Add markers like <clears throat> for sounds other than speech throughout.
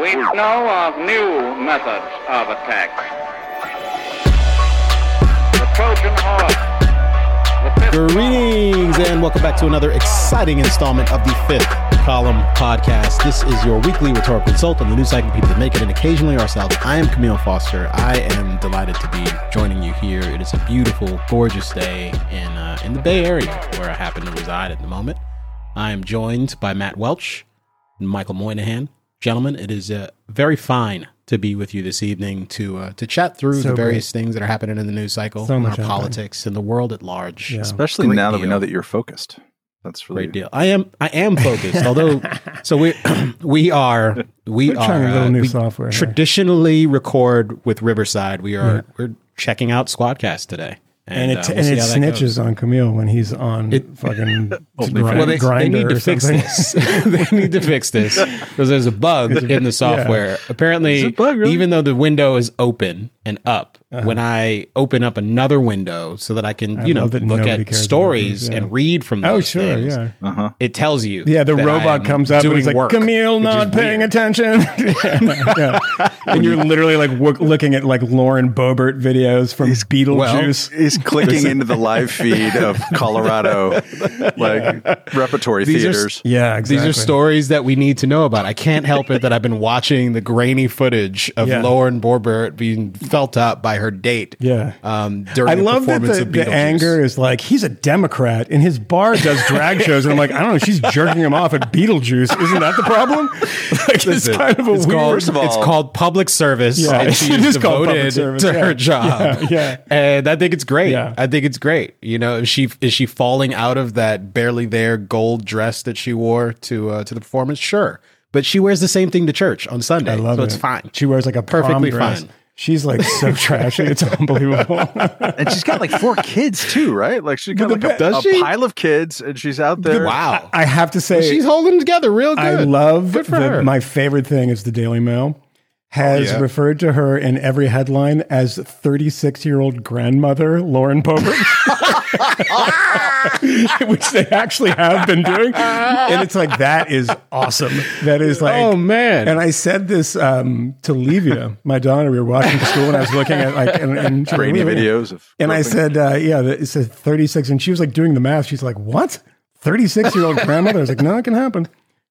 We know of new methods of attack. The Trojan horse. The Greetings and welcome back to another exciting installment of the Fifth Column Podcast. This is your weekly rhetorical consult on the news cycle people that make it, and occasionally ourselves. I am Camille Foster. I am delighted to be joining you here. It is a beautiful, gorgeous day in uh, in the Bay Area where I happen to reside at the moment. I am joined by Matt Welch Michael Moynihan. Gentlemen, it is uh, very fine to be with you this evening to uh, to chat through So the various things that are happening in the news cycle, So in our much happening. politics, in the world at large. Yeah. Especially Great now that we know that you're focused. That's really Great deal. I am. I am focused. although, <laughs> so we <clears throat> we are we We're are trying a uh, new we software here. Traditionally, record with Riverside. We are we're checking out Squadcast today, and it uh, and we'll see it that goes. snitches on Camille when he's on fucking <laughs> Well, they, <laughs> they need to fix this. they need to fix this because there's a bug in the software. Apparently, Is it a bug, really? even though the window is open and up, Uh-huh. when I open up another window so that I can, you know, look at stories these, yeah. and read from those Oh sure, things, yeah, uh-huh. it tells you. yeah. The robot comes up and doing it's like work, Camille not paying weird. attention, <laughs> <laughs> yeah, yeah. and you're literally like w- looking at like Lauren Boebert videos from Beetlejuice. He's clicking into the live feed of <laughs> Colorado like repertory These are theaters. yeah, exactly. These are stories that we need to know about. I can't help it that I've been watching the grainy footage of Yeah. Lauren Boebert being felt up by her date. Yeah. Um, during I the love that performance the, of the anger is like he's a Democrat and his bar does drag <laughs> shows and I'm like I don't know she's jerking him off at Beetlejuice isn't that the problem? <laughs> Like it's kind of a It's weird. called, First of all- it's called public service. Yeah, and <laughs> she it is is called devoted service, to yeah. her job. Yeah, yeah. and I think it's great. Yeah. I think it's great. You know, is she is she falling out of that barely there gold dress that she wore to uh, to the performance? Sure, but she wears the same thing to church on Sunday, I love so it. it's fine. She wears like a prom Perfectly dress. fine. She's like so <laughs> trashy. It's unbelievable. And she's got like four kids too, right? Like she's got But like a, a she? pile of kids and she's out there. Wow, I have to say, she's holding together real good. I love Good for the- her. my favorite thing is the Daily Mail has yeah. referred to her in every headline as 36 year old grandmother Lauren Boebert, <laughs> which they actually have been doing. And it's like, that is awesome. That is like, Oh, man. And I said this um, to Levia, my daughter. We were watching the school and I was looking at like, and, and she's like, Grainy "What are you looking at?" videos of And I said, uh, yeah, it says 36. And she was like doing the math. She's like, what? 36 year old grandmother? I was like, no, it can happen.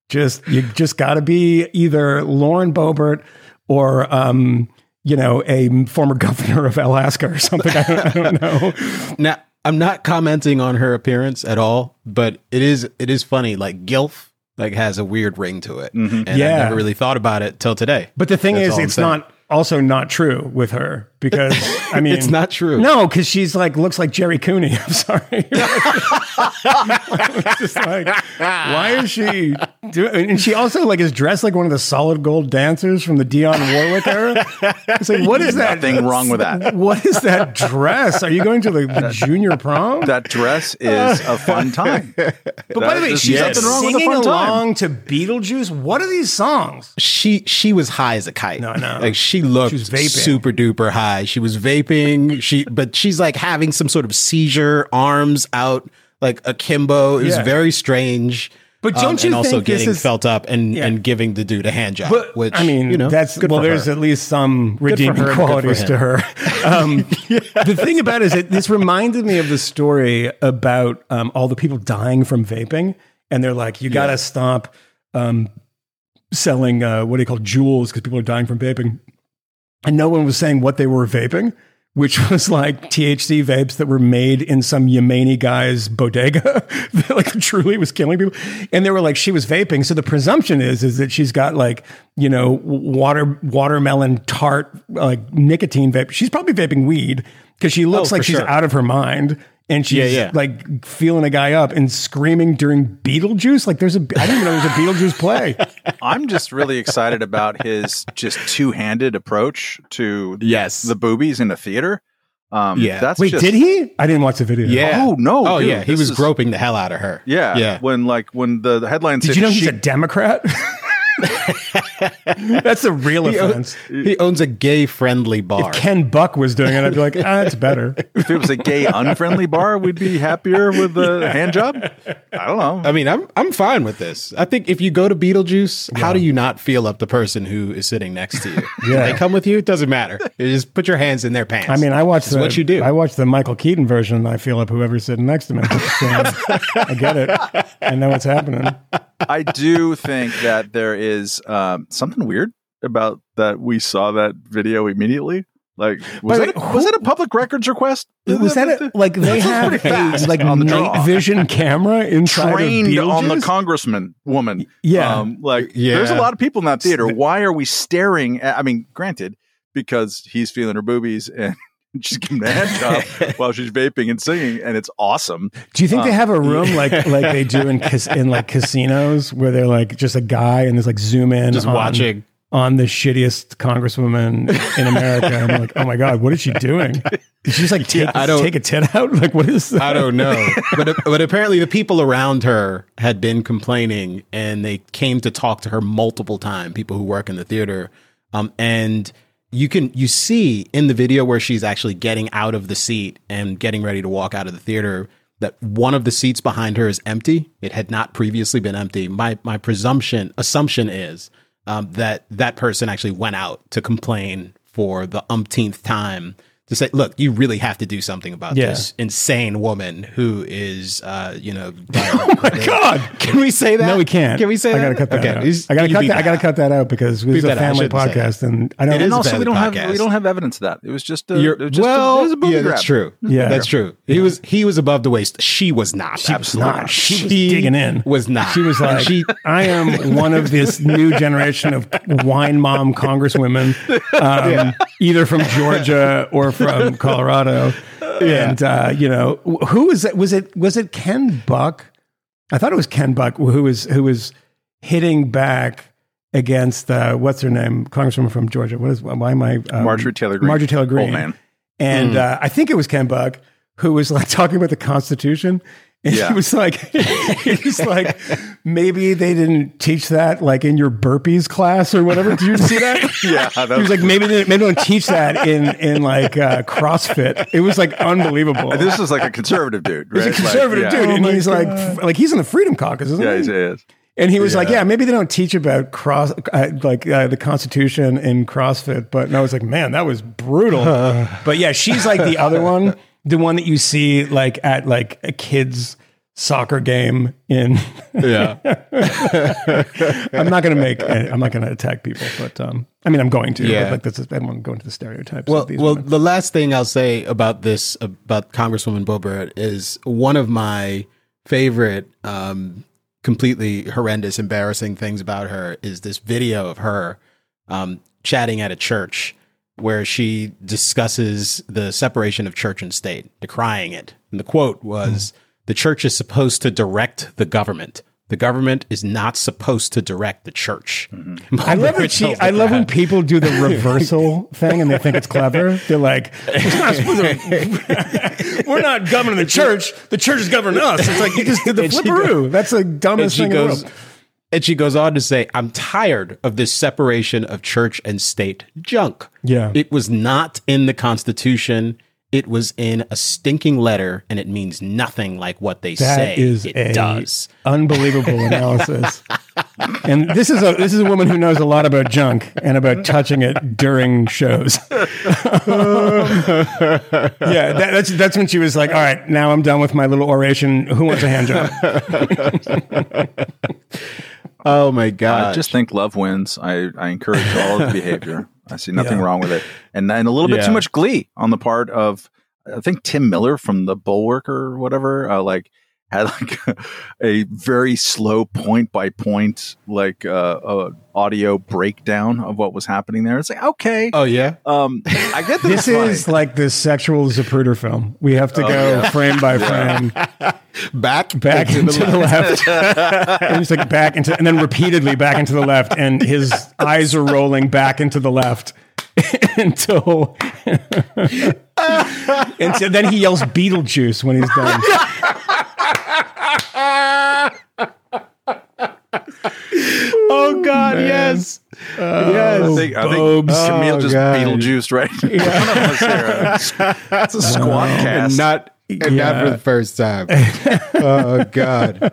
Just, you just got to be either Lauren Boebert or, um, you know, a former <laughs> governor of Alaska or something. I don't, I don't know. <laughs> Now, I'm not commenting on her appearance at all, but it is it is funny. Like Gilf, like has a weird ring to it, and I never really thought about it till today. But the thing That's is, it's saying. not also not true with her because, <laughs> I mean, It's not true. No, because she's like, looks like Gerry Cooney. <laughs> I'm sorry. It's <laughs> just like, why is she doing? And she also like is dressed like one of the solid gold dancers from the Dionne Warwick era. It's like, what is that? Nothing wrong with that. What is that dress? Are you going to the, the junior prom? That dress is a fun time. but by the way, There's she's nothing wrong with a singing fun time. along to Beetlejuice. What are these songs? she she was high as a kite. No, no. Like she looked She super duper high. She was vaping. She but she's like having some sort of seizure, arms out like akimbo. It was Yeah. very strange. But don't Um, you and also think this getting is- felt up and Yeah. and giving the dude a hand job, But which I mean, you know, that's good well. There's her. at least some redeeming her and good for qualities to her. Um, <laughs> The thing about it is that this reminded me of the story about um, all the people dying from vaping, and they're like, "You got to stop um, selling uh, what do you call Juuls because people are dying from vaping," and no one was saying what they were vaping. Which <laughs> was like THC vapes that were made in some Yemeni guy's bodega <laughs> that like truly was killing people. And they were like, she was vaping. So the presumption is, is that she's got like, you know, water, watermelon tart, like nicotine vape. She's probably vaping weed because she looks Oh, like she's sure. out of her mind. And she's Yeah, yeah. like feeling a guy up and screaming during Beetlejuice. Like there's a, I didn't even know there was a Beetlejuice play. <laughs> I'm just really excited about his just two-handed approach to Yes. the boobies in a theater. Um, Yeah. that's Wait, just, did he? I didn't watch the video. Yeah. Oh, no, Oh dude, yeah. He was is- groping the hell out of her. Yeah, Yeah. When like when the, the headline Did you know she, he's a Democrat? <laughs> <laughs> That's a real He, owns, offense. he owns a gay-friendly bar. If Ken Buck was doing it. I'd be like, <laughs> ah, it's better. If it was a gay unfriendly bar, we'd be happier with the hand job. I don't know. I mean, I'm I'm fine with this. I think if you go to Beetlejuice, how do you not feel up the person who is sitting next to you? <laughs> Yeah. they come with you. It doesn't matter. You just put your hands in their pants. I mean, I watched the, what you do. I watched the Michael Keaton version. And I feel up whoever's sitting next to me. So, I get it. I know what's happening. I do think that there is um, something weird about that. We saw that video immediately. Like, was, But that, a, was that a public records request? Was that a, like they have pretty a fast like on the night draw. vision camera inside trained of on the congressman woman? Yeah. um, like Yeah. there's a lot of people in that theater. Why are we staring? At, I mean, granted, because he's feeling her boobies and she's giving him a hand job <laughs> while she's vaping and singing, and it's awesome. Do you think they Um, have a <laughs> room like like they do in cas- in like casinos where they're like just a guy and there's like zoom in just on, watching. on the shittiest congresswoman in America? And I'm like, oh my god, what is she doing? Did she just like take I don't- take a tit out? Like what is that? I don't know, <laughs> but but apparently the people around her had been complaining, and they came to talk to her multiple times. People who work in the theater, um, and you can you see in the video where she's actually getting out of the seat and getting ready to walk out of the theater that one of the seats behind her is empty. It had not previously been empty. My my presumption assumption is um, that that person actually went out to complain for the umpteenth time to say, look, you really have to do something about Yeah. this insane woman who is, uh, you know, <laughs> oh my God. Can we say that? No, we can't. Can we say I that? gotta cut that okay. out. is- I gotta cut that. I gotta out. cut that out because this is a that out. I family podcast, and I don't. And also, we don't have we don't have evidence of that. It was just a, You're, was just a- well, was a booby yeah, grab. that's true. Yeah. that's true. He was he was above the waist. She was not. She was Absolutely not. She was digging in. Was not. She was like, she. I am one of this new generation of wine mom congresswomen, <laughs> um, either from Georgia or from <laughs> Colorado. And uh, you know, wh- who was it? Was it was it Ken Buck? I thought it was Ken Buck who was who was hitting back against uh, what's her name, Congresswoman from Georgia. What is why am I um, Marjorie Taylor Greene. Marjorie Taylor Greene. Old man. And Hmm. uh, I think it was Ken Buck who was like talking about the Constitution. And Yeah. he was like, <laughs> he was like, maybe they didn't teach that like in your burpees class or whatever. Did you see that? <laughs> Yeah, that He was like, maybe they, maybe they don't teach that in in like uh, CrossFit. It was like unbelievable. This is like a conservative dude, right? He's a conservative Like, yeah. dude, and my he's like, f- like he's in the Freedom Caucus, isn't Yeah, he? he's, he is. And he was like, Yeah. "Yeah, maybe they don't teach about cross, uh, like uh, the Constitution in CrossFit." But and I was like, "Man, that was brutal." <laughs> but yeah, she's like the other one, the one that you see like at like a kid's soccer game. In Yeah. <laughs> I'm not going to make, I'm not going to attack people, but um, I mean, I'm going to. Yeah. Like this is, I don't want to the stereotypes. Well, of these well, women. the last thing I'll say about this about Congresswoman Boebert is one of my favorite, um, completely horrendous, embarrassing things about her is this video of her um, chatting at a church where she discusses the separation of church and state, decrying it. And the quote was, "The church is supposed to direct the government." The government is not supposed to direct the church. Mm-hmm. I <laughs> love when she, I love when people do the <laughs> reversal thing and they think it's clever. They're like, "It's not supposed to- <laughs> "We're not governing the church. The church is governing us." It's like you just did the And she flipperoo. That's the dumbest thing goes in the world. And she goes on to say i'm tired of this separation of church and state junk Yeah. it was not in the constitution it was in a stinking letter and it means nothing like what they That say is it does unbelievable <laughs> analysis. and this is a this is a woman who knows a lot about junk and about touching it during shows. <laughs> yeah, that, that's that's when she was like, "All right, now I'm done with my little oration. Who wants a hand job?" <laughs> oh my god! I just think love wins. I, I encourage all of the behavior. I see <laughs> nothing Yeah. wrong with it. And and a little bit Yeah. too much glee on the part of I think Tim Miller from the Bulwark or whatever, uh, like had like <laughs> a very slow point by point like uh, uh, audio breakdown of what was happening there. It's like okay, oh yeah um, I get this. This it's funny. is like the sexual Zapruder film. We have to go yeah. frame by <laughs> frame, <laughs> back back into into the left, and it's like back into, and then repeatedly back into the left, and his eyes are rolling back into the left until, and so then he yells Beetlejuice when he's done. Oh <laughs> Oh God, man. yes, I yes. think, I think Camille Oh, just God. Beetlejuiced right. <laughs> It's a squad and cast. not and not for the first time. <laughs> oh God,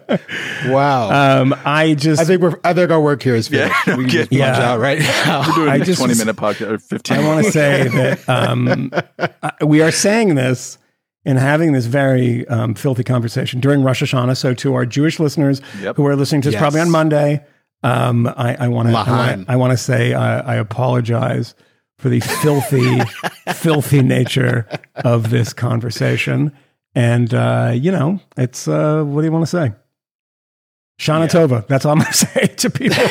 wow. Um, I just I think we're. I think our work here is finished. no we can just kidding. punch Yeah. out right now. We're doing I a just- 20 minute podcast or 15 I want to say that um, uh, we are saying this and having this very um, filthy conversation during Rosh Hashanah. So, to our Jewish listeners Yep. who are listening to this Yes. probably on Monday, um, I, want to I want to say I, I apologize for the filthy, <laughs> filthy nature of this conversation. And uh, you know, it's uh, what do you want to say? Shana Tova. That's all I'm going <laughs> to say to people.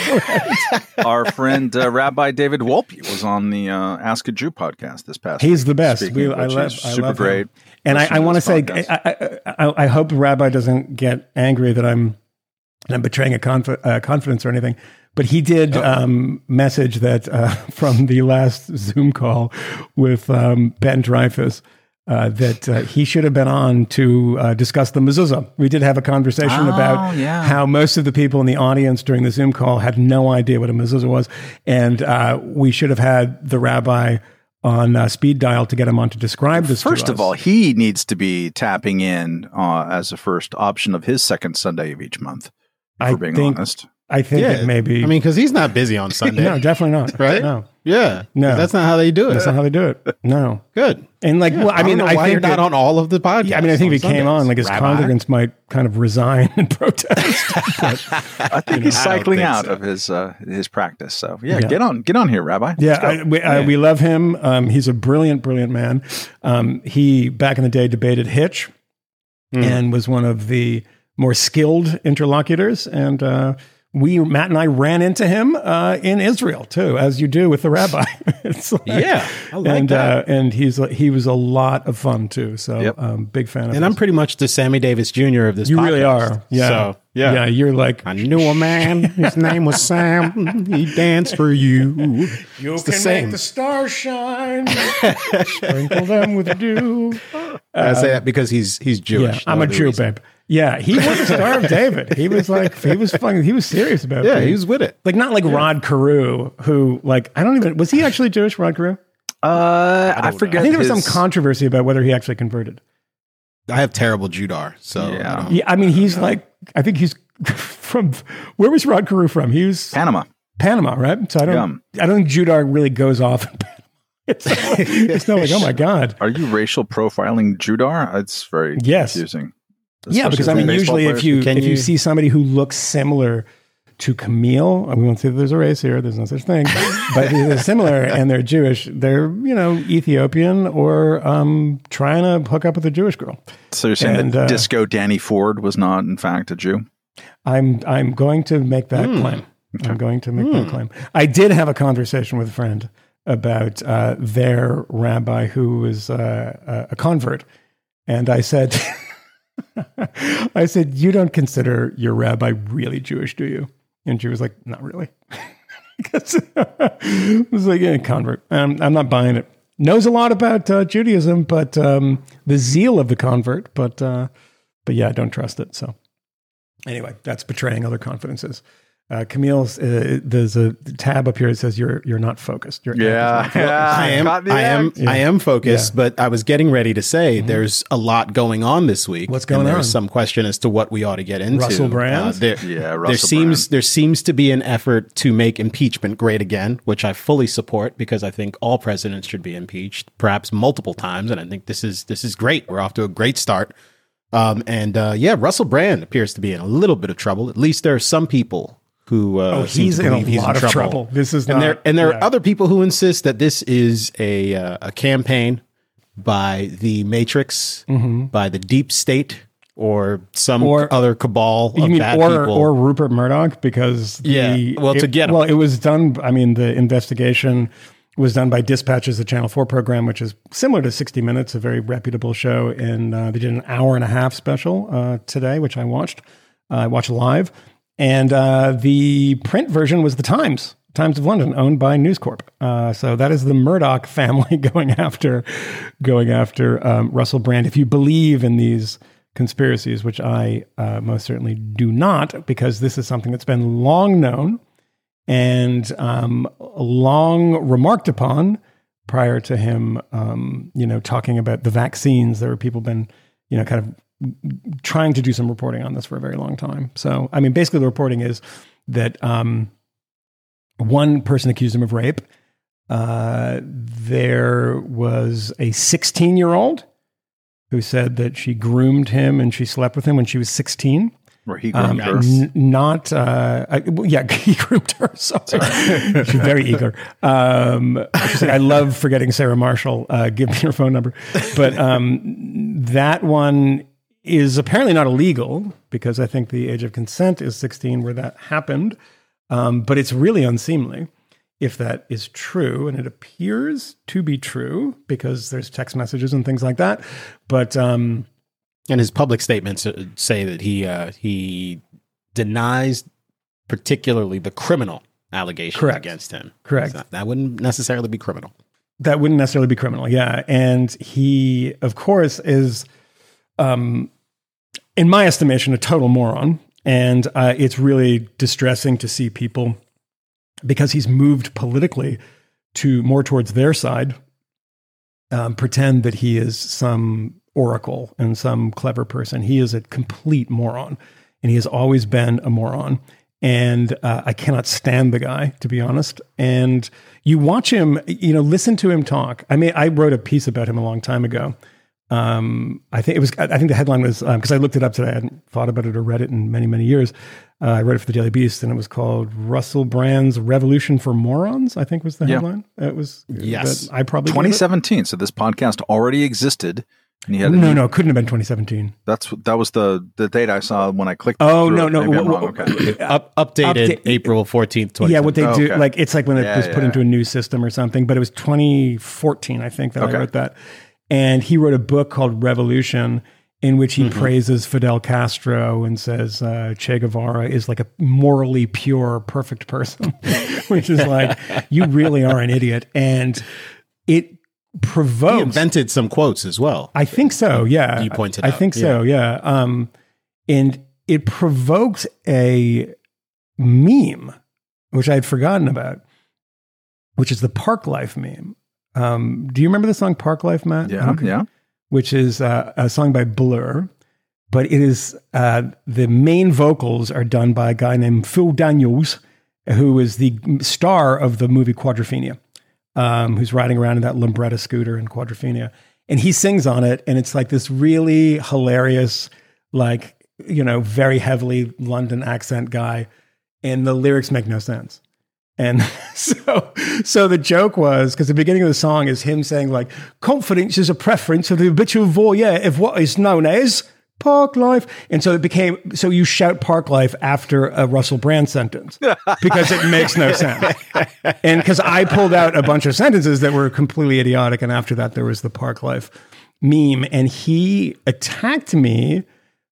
<laughs> Our friend uh, Rabbi David Wolpe was on the uh, Ask a Jew podcast this past He's week, the best. speaking We, I love, he's I super love him. And I, I want to say. I, I, I, I hope Rabbi doesn't get angry that I'm, I'm betraying a conf- uh, confidence or anything. But he did um, message that uh, <laughs> from the last Zoom call with um, Ben Dreyfuss. Uh, that uh, he should have been on to uh, discuss the mezuzah. We did have a conversation Oh, about yeah. how most of the people in the audience during the Zoom call had no idea what a mezuzah was, and uh, we should have had the rabbi on uh, speed dial to get him on to describe this. First of us. all, he needs to be tapping in uh, as a first option of his second Sunday of each month. If I being think- honest. I think Yeah, it may be. I mean, because he's not busy on Sunday, no, definitely not. <laughs> right? No, Yeah, No. that's not how they do it. that's not how they do it. No, Good. and like, well, I, don't mean, know I why think you're not on all of the podcasts. Yeah, I mean, I think if he came on, like his Rabbi. congregants might kind of <laughs> resign and protest. <laughs> I think he's I don't cycling think out so. of his uh, his practice. So yeah, Yeah. get on get on here, Rabbi. Yeah, Let's go. I, we, uh, we love him. Um, he's a brilliant, brilliant man. Um, he back in the day debated Hitch Hmm. and was one of the more skilled interlocutors. And uh, we, Matt and I, ran into him uh, in Israel too, as you do with the rabbi. <laughs> It's like- Yeah, like and. Uh, and he's he was a lot of fun too. So Yep. um, big fan of. and I'm pretty much the Sammy Davis Jr. of this. you really are. Yeah. So yeah. Yeah. You're like I knew a man. <laughs> His name was Sam. He danced for you. you It's the same. stars shine, <laughs> sprinkle them with dew. I say that because he's he's Yeah, Jewish. I'm a Jew, reason. babe. Yeah, he was a star of David. He was like, he was fucking, he was serious about it. Yeah, he was with it. like not like Rod Carew, who like I don't even was he actually Jewish? Rod Carew? Uh, I, know. forget. I think there was his- some controversy about whether he actually converted. I have terrible Judar, so Yeah. I Yeah, I mean he's like I think he's <laughs> from where was Rod Carew from? He was Panama. Panama, right? So I don't I don't think Judar really goes off. in Panama. <laughs> It's, it's not like oh my god. Are you racial profiling Judar? It's very Yes. confusing. Yeah, because I mean, baseball usually if players. you Can if you, you- see somebody who looks similar to Camille, we won't say that there's a race here. There's no such thing, <laughs> but if they're similar and they're Jewish. They're you know Ethiopian or um, trying to hook up with a Jewish girl. so you're saying and, that uh, Disco Danny Ford was not, in fact, a Jew? I'm I'm going to make that claim. I'm going to make that claim. I did have a conversation with a friend about uh, their rabbi who was uh, a a convert, and I said, <laughs> I said, you don't consider your rabbi really Jewish, do you? And she was like, not really. <laughs> Because it <laughs> was like a convert. I'm, I'm not buying it. Knows a lot about uh, Judaism, but um, the zeal of the convert, but uh, but yeah, I don't trust it. So anyway, that's betraying other confidences. Uh, Camille's uh, there's a tab up here that says you're you're not focused. Your app is not focused. I am. I am. act. I am focused, but I was getting ready to say there's a lot going on this week. What's and going there's on? some question as to what we ought to get into. Uh, Russell Brand? there, Yeah, there seems Brand. there seems to be an effort to make impeachment great again, which I fully support because I think all presidents should be impeached, perhaps multiple times, and I think this is this is great. We're off to a great start. Um, and uh, yeah, Russell Brand appears to be in a little bit of trouble. At least there are some people who uh, Oh, he's in a he's lot in of trouble. This is and not- there and there yeah. are other people who insist that this is a uh, a campaign by the Matrix, by the Deep State, or some Mm-hmm. Or- other cabal You of mean bad or people. or Rupert Murdoch because Yeah, the, well, to it- get him. well it was done. I mean the investigation was done by Dispatches, the Channel Four program, which is similar to 60 Minutes, a very reputable show. And uh, they did an hour and a half special uh, today, which I watched. Uh, I watched live, and uh, the print version was the Times. Times of London, owned by News Corp. Uh, so that is the Murdoch family <laughs> going after, going after um, Russell Brand. If you believe in these conspiracies, which I uh, most certainly do not, because this is something that's been long known and um, long remarked upon prior to him, um, you know, talking about the vaccines. There were people been, you know, kind of trying to do some reporting on this for a very long time. So, I mean, basically, the reporting is that um, one person accused him of rape. Uh, there was a 16 year old who said that she groomed him and she slept with him when she was 16. Where he Um, groomed her. n- not, uh, I, well, yeah, <laughs> he groomed her. Sorry. <laughs> She's very eager. Um, she's like, I love forgetting Sarah Marshall. Uh, give me your phone number. But um, that one is apparently not illegal because I think the age of consent is 16 where that happened. Um, but it's really unseemly if that is true, and it appears to be true because there's text messages and things like that. But um, And his public statements uh, say that he uh, he denies particularly the criminal allegations Correct. against him. Correct. That wouldn't necessarily be criminal. that wouldn't necessarily be criminal. Yeah. And he, of course, is, um, in my estimation, a total moron. And uh, it's really distressing to see people, because he's moved politically to more towards their side, um, pretend that he is some oracle and some clever person. He is a complete moron. And he has always been a moron. And uh, I cannot stand the guy, to be honest. And you watch him, you know, listen to him talk. I mean, I wrote a piece about him a long time ago. Um, I think it was. I think the headline was because I looked it up today. I hadn't thought about it or read it in many, many years. Uh, I read it for the Daily Beast, and it was called "Russell Brand's Revolution for Morons." I think was the Yeah. headline. It was Yes. that I probably 2017. So this podcast already existed. And he had No, new- no, it couldn't have been 2017. That's that was the the date I saw when I clicked. Oh no, no. Maybe I'm wha- wrong. wha- Okay. Up, updated Upda- April 14th, 20. Yeah, what they Oh, do, okay. like it's like when it Yeah, was put yeah. into a new system or something. But it was 2014, I think, that Okay. I wrote that. And he wrote a book called Revolution, in which he praises Fidel Castro and says uh, Che Guevara is like a morally pure, perfect person, <laughs> which is like you really are an idiot, and it He invented some quotes as well. I think so. Yeah, You pointed I out, think so. Yeah. Um, and it provokes a meme, which I had forgotten about, which is the Park Life meme. Um, do you remember the song Park Life, Matt? Yeah, Okay. yeah. Which is uh, a song by Blur, but it is uh, the main vocals are done by a guy named Phil Daniels, who is the star of the movie Quadrophenia um, who's riding around in that Lambretta scooter in Quadrophenia. And he sings on it, and it's like this really hilarious, like, you know, very heavily London accent guy. And the lyrics make no sense. And <laughs> so, so the joke was because the beginning of the song is him saying like, "Confidence is a preference of the habitual voyeur of what is known as park life." And so it became so you shout "park life" after a Russell Brand sentence <laughs> because it makes no sense. And because I pulled out a bunch of sentences that were completely idiotic, and after that there was the park life meme, and he attacked me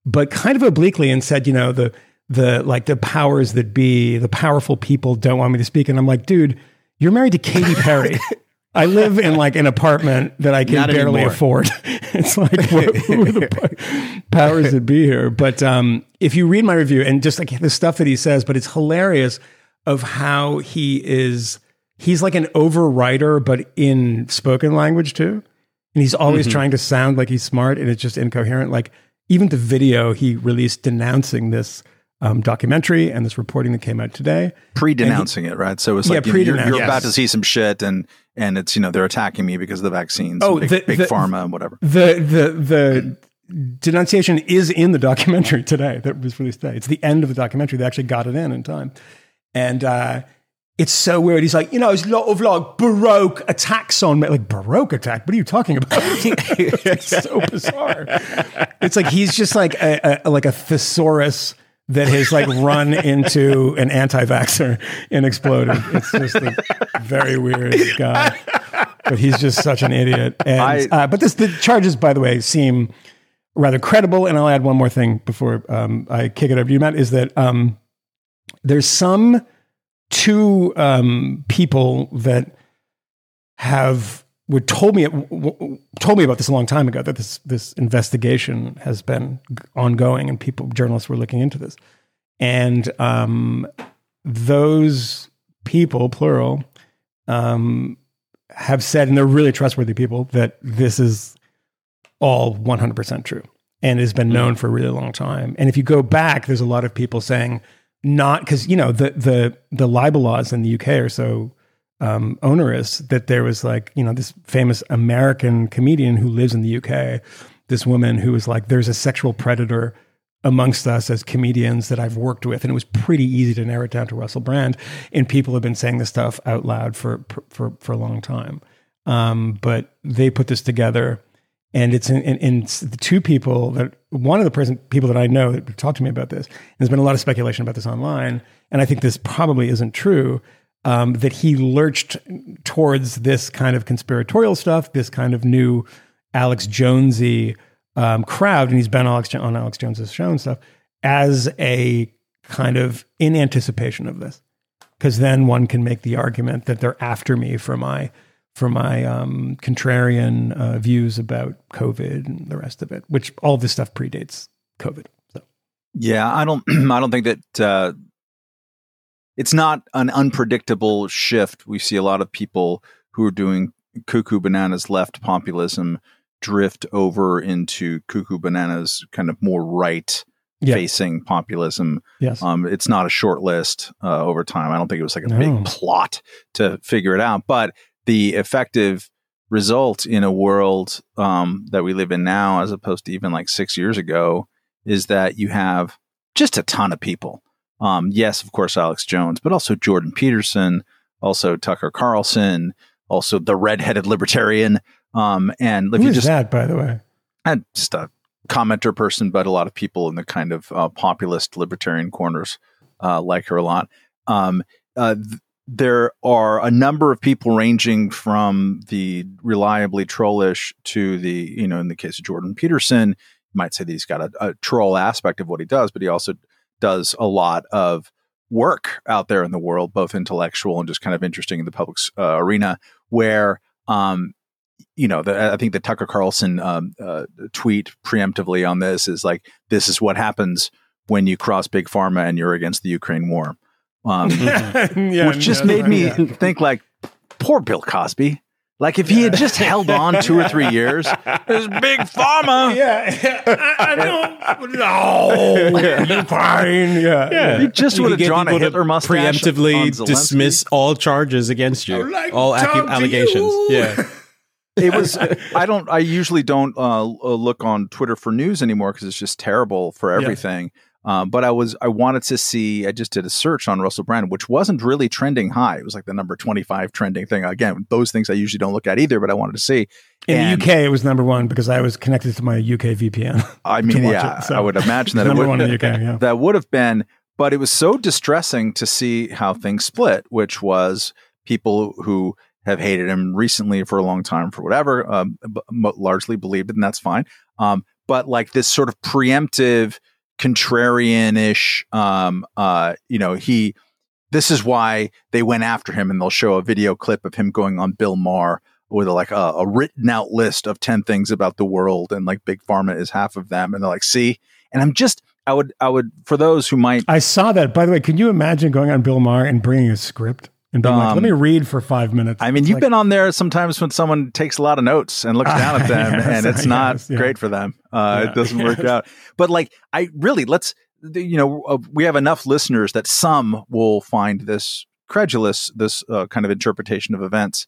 but kind of obliquely and said, you know, the the like the powers that be, the powerful people don't want me to speak. And I'm like, dude, you're married to Katy Perry. I live in like an apartment that I can Not barely anymore. afford. <laughs> it's like who, who are the powers that be here? But um, if you read my review and just like the stuff that he says, but it's hilarious of how he is. He's like an overwriter, but in spoken language too. And he's always trying to sound like he's smart, and it's just incoherent. Like even the video he released denouncing this um, documentary and this reporting that came out today. Pre-denouncing it, right? So it's Yeah, like you know, you're, pre-denounce- you're about to see some shit, and and it's you know they're attacking me because of the vaccines. Oh, big, the- big the- pharma and whatever. The the the denunciation is in the documentary <laughs> today that was released today. It's the end of the documentary. They actually got it in in time, and uh, it's so weird. He's like, you know, it's a lot of like baroque attacks on me. Like baroque attack? What are you talking about? <laughs> it's so bizarre. It's like he's just like a, a like a thesaurus that has like run <laughs> into an anti-vaxxer and exploded. It's just a very weird guy. But he's just such an idiot. And I- uh, but this the charges, by the way, seem rather credible. And I'll add one more thing before um, I kick it over to you, Matt. Is that um, there's some two um, people that have would told me told me about this a long time ago that this this investigation has been ongoing and people journalists were looking into this and um, those people, plural, um, have said, and they're really trustworthy people, that this is all 100% true and has been known for a really long time. And if you go back, there's a lot of people saying not because you know the the the libel laws in the UK are so um, onerous that there was like you know this famous American comedian who lives in the UK, this woman who was like, "There's a sexual predator." amongst us as comedians that I've worked with, and it was pretty easy to narrow it down to Russell Brand. And people have been saying this stuff out loud for for for a long time. Um, but they put this together, and it's in, in, in the two people that one of the person people that I know that talked to me about this. There's been a lot of speculation about this online, and I think this probably isn't true. Um, that he lurched towards this kind of conspiratorial stuff, this kind of new Alex Jonesy um, crowd, and he's been Alex, on Alex Jones's show and stuff as a kind of in anticipation of this, because then one can make the argument that they're after me for my for my um, contrarian uh, views about COVID and the rest of it, which all this stuff predates COVID. So yeah, I don't <clears throat> I don't think that uh, it's not an unpredictable shift. We see a lot of people who are doing cuckoo bananas left populism drift over into cuckoo bananas kind of more right Yeah. facing populism. yes, Um, it's not a short list uh, over time. I don't think it was like a No. big plot to figure it out, but the effective result in a world um, that we live in now, as opposed to even like six years ago, is that you have just a ton of people. Um, yes, of course, Alex Jones, but also Jordan Peterson, also Tucker Carlson, also the redheaded libertarian. Um, and if who you is just that, by the way? and just a commenter person, but a lot of people in the kind of uh, populist libertarian corners uh, like her a lot. Um, uh, th- there are a number of people ranging from the reliably trollish to the, you know, in the case of Jordan Peterson, you might say that he's got a, a troll aspect of what he does, but he also does a lot of work out there in the world, both intellectual and just kind of interesting in the public uh, arena, where um, you know, the, I think the Tucker Carlson um, uh, tweet preemptively on this is like, "This is what happens when you cross big pharma and you're against the Ukraine war," um, <laughs> yeah, which just yeah, made me yeah. think like, poor Bill Cosby. Like if he had just held on two or three years, there's big pharma. Yeah, I, <laughs> I don't. No, you're fine. Yeah, yeah. He just would have drawn a people to Hitler mustache. preemptively Zelensky. dismiss all charges against you, like all to accu- allegations. you. Yeah, <laughs> it was i don't i usually don't uh, uh, look on twitter for news anymore because it's just terrible for everything um, but i was i wanted to see i just did a search on russell brand which wasn't really trending high it was like the number 25 trending thing again those things i usually don't look at either but i wanted to see In And- the UK, it was number one because I was connected to my UK VPN. i <laughs> mean yeah it, so. i would imagine that it number would, one in the UK. Yeah. <laughs> that would have been but it was so distressing to see how things split which was people who have hated him recently for a long time for whatever um, b- largely believed it and that's fine um, but like this sort of preemptive contrarian-ish um, uh, you know he this is why they went after him and they'll show a video clip of him going on bill maher with like a, a written out list of 10 things about the world and like big pharma is half of them and they're like see and i'm just i would i would for those who might I saw that. By the way, can you imagine going on Bill Maher and bringing a script and like, Um, "Let me read for five minutes"? I mean, It's you've like, been on there sometimes when someone takes a lot of notes and looks <laughs> down at them, Yes, and it's <laughs> not yes, yeah. great for them. Uh, Yeah, it <laughs> doesn't work out. But like, I really let's, you know, uh, we have enough listeners that some will find this credulous, this uh, kind of interpretation of events.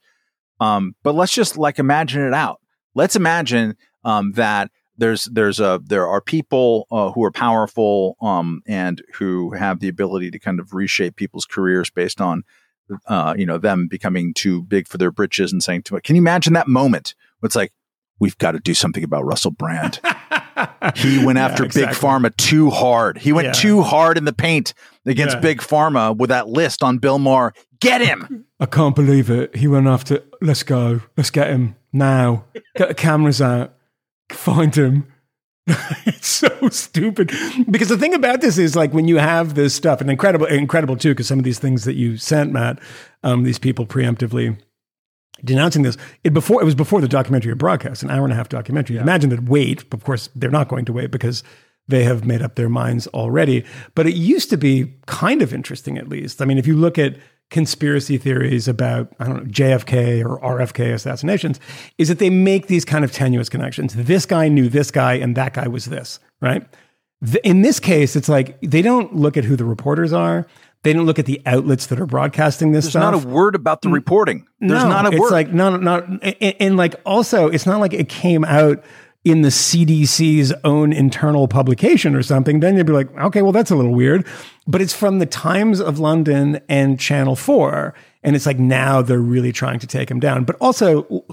Um, but let's just like imagine it out. Let's imagine um, that there's there's a there are people uh, who are powerful um, and who have the ability to kind of reshape people's careers based on uh, you know them becoming too big for their britches and saying too much. Can you imagine that moment? It's like we've got to do something about Russell Brand. <laughs> he went Yeah, after Big. Pharma too hard. He went Yeah. too hard in the paint against Yeah. Big Pharma with that list on Bill Maher. Get him. I can't believe it. He went after. Let's go. Let's get him now. Get the cameras out. Find him. <laughs> it's so stupid. Because the thing about this is like when you have this stuff and incredible incredible too because some of these things that you sent matt um, these people preemptively denouncing this it before it was before the documentary broadcast an hour and a half documentary. Imagine that wait of course they're not going to wait because they have made up their minds already. But it used to be kind of interesting at least. I mean if you look at conspiracy theories about I don't know JFK or RFK assassinations is that they make these kind of tenuous connections. This guy knew this guy, and that guy was this, right? In this case, it's like they don't look at who the reporters are. They don't look at the outlets that are broadcasting this There's stuff. not a word about the reporting. There's no, not a it's word. like no, no, no, and, and like also, it's not like it came out in the CDC's own internal publication or something. Then you'd be like, okay, well, that's a little weird. But it's from the Times of London and Channel Four, and it's like now they're really trying to take him down. But also,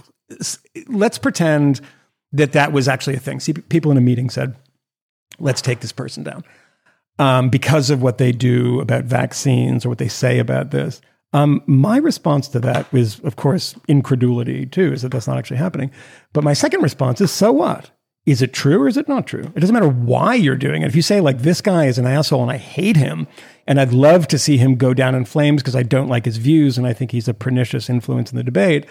let's pretend that that was actually a thing. See, people in a meeting said, "Let's take this person down." um, because of what they do about vaccines or what they say about this. Um, my response to that was, of course, incredulity too, is that that's not actually happening. But my second response is, so what? Is it true or is it not true? It doesn't matter why you're doing it. If you say, like, this guy is an asshole and I hate him and I'd love to see him go down in flames because I don't like his views and I think he's a pernicious influence in the debate,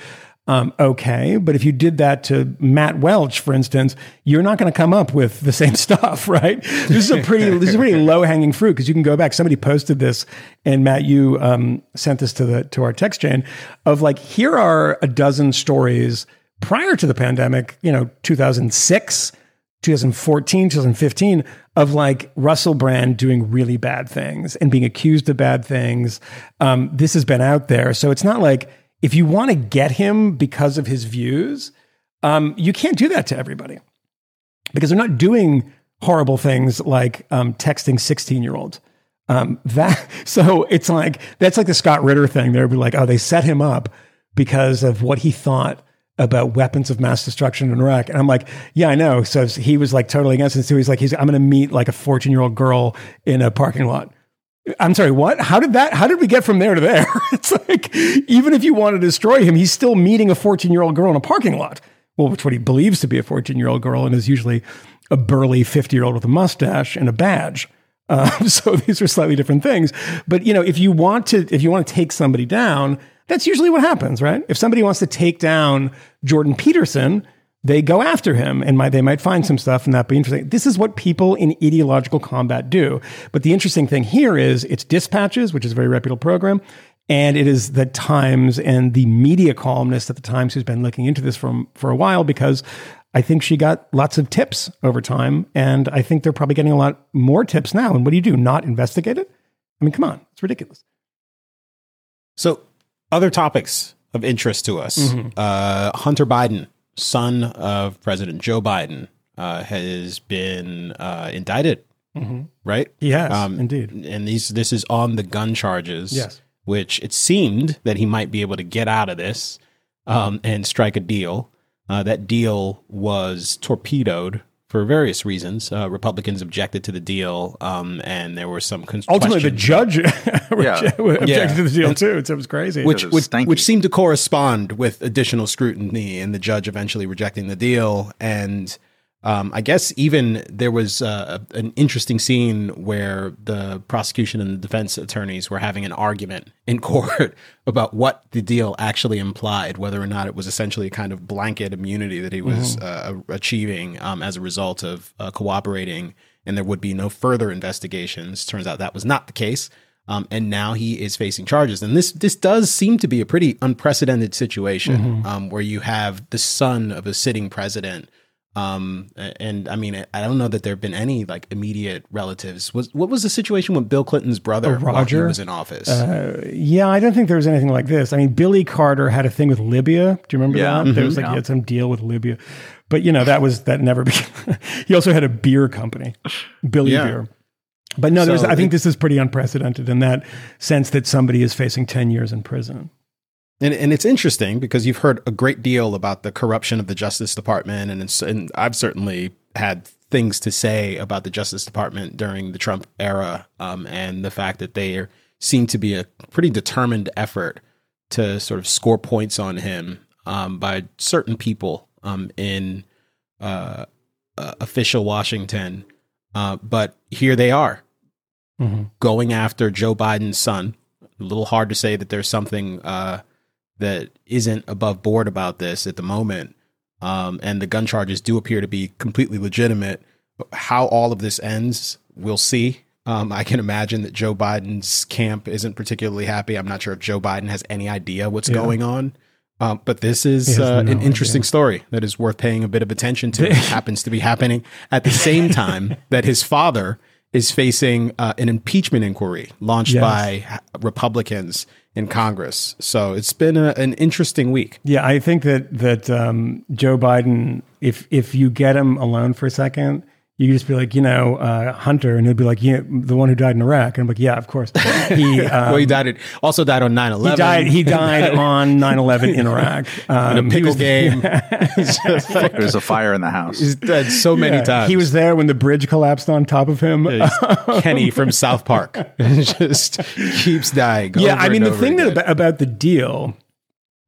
um, okay. But if you did that to Matt Welch, for instance, you're not going to come up with the same <laughs> stuff, right? This is a pretty, this is a pretty <laughs> low hanging fruit because you can go back. Somebody posted this, and Matt, you um, sent this to the to our text chain of like, here are a dozen stories prior to the pandemic. You know, 2006. 2014, 2015 of like Russell Brand doing really bad things and being accused of bad things. Um, this has been out there. So it's not like if you want to get him because of his views, um, you can't do that to everybody because they're not doing horrible things like um, texting 16 year olds. Um, that <laughs> so it's like that's like the Scott Ritter thing. They'd be like, oh, they set him up because of what he thought about weapons of mass destruction in Iraq. And I'm like, yeah, I know. So he was like totally against it. So he's like, he's I'm going to meet like a 14 year old girl in a parking lot. I'm sorry, what? How did that? How did we get from there to there? <laughs> it's like even if you want to destroy him, he's still meeting a 14 year old girl in a parking lot. Well, which what he believes to be a 14 year old girl, and is usually a burly 50 year old with a mustache and a badge. Uh, <laughs> so these are slightly different things. But you know, if you want to, if you want to take somebody down, that's usually what happens, right? If somebody wants to take down Jordan Peterson, they go after him and might, they might find some stuff and that be interesting. This is what people in ideological combat do. But the interesting thing here is it's Dispatches, which is a very reputable program. And it is the Times and the media columnist at the Times who's been looking into this from for a while because I think she got lots of tips over time. And I think they're probably getting a lot more tips now. And what do you do? Not investigate it? I mean, come on, it's ridiculous. So, other topics of interest to us. Mm-hmm. Uh, Hunter Biden, son of President Joe Biden, uh, has been uh, indicted, right? He has, Um, indeed. And these this is on the gun charges. Yes. Which it seemed that he might be able to get out of this um, and strike a deal. Uh, that deal was torpedoed for various reasons. Uh, Republicans objected to the deal, um, and there were some con- Ultimately, the questions- judge <laughs> <laughs> <laughs> objected Yeah. to the deal too. So it was crazy. which was which, which seemed to correspond with additional scrutiny and the judge eventually rejecting the deal and um, I guess even there was uh, an interesting scene where the prosecution and the defense attorneys were having an argument in <laughs> court about what the deal actually implied, whether or not it was essentially a kind of blanket immunity that he was uh, achieving um, as a result of uh, cooperating, and there would be no further investigations. Turns out that was not the case. Um, and now he is facing charges. And this this does seem to be a pretty unprecedented situation um, where you have the son of a sitting president. Um, and I mean, I don't know that there have been any like immediate relatives. Was what was the situation with Bill Clinton's brother while he Roger? was in office? yeah, I don't think there was anything like this. I mean, Billy Carter had a thing with Libya. Do you remember Yeah. that? There was like Yeah. he had some deal with Libya, but you know that was that never <laughs> became. he also had a beer company, Billy Yeah. Beer. But no, there's. I think it- this is pretty unprecedented in that sense that somebody is facing ten years in prison. And, and it's interesting because you've heard a great deal about the corruption of the Justice Department, and, and I've certainly had things to say about the Justice Department during the Trump era, um, and the fact that they seem to be a pretty determined effort to sort of score points on him um, by certain people um, in uh, uh, official Washington. Uh, but here they are going after Joe Biden's son. A little hard to say that there's something uh, that isn't above board about this at the moment. Um, and the gun charges do appear to be completely legitimate. How all of this ends, we'll see. Um, I can imagine that Joe Biden's camp isn't particularly happy. I'm not sure if Joe Biden has any idea what's going on. Um, but this is uh, no an interesting story that is worth paying a bit of attention to. <laughs> It happens to be happening at the same time that his father is facing uh, an impeachment inquiry launched Yes. by Republicans in Congress. So it's been a, an interesting week. Yeah, I think that that um, Joe Biden, if if you get him alone for a second, you just be like, you know, uh, Hunter, and he'll be like, yeah, the one who died in Iraq, and I'm like, yeah, of course. He um, <laughs> well, he died. At, also died on 9/11. he died. He died <laughs> on 9/11 in Iraq. Um, <laughs> in a pickle was- game. He's There's a fire in the house. he's dead so many yeah, times. He was there when the bridge collapsed on top of him. He's Kenny from South Park. just keeps dying. Yeah, over I mean and the over thing that again. about, about the deal,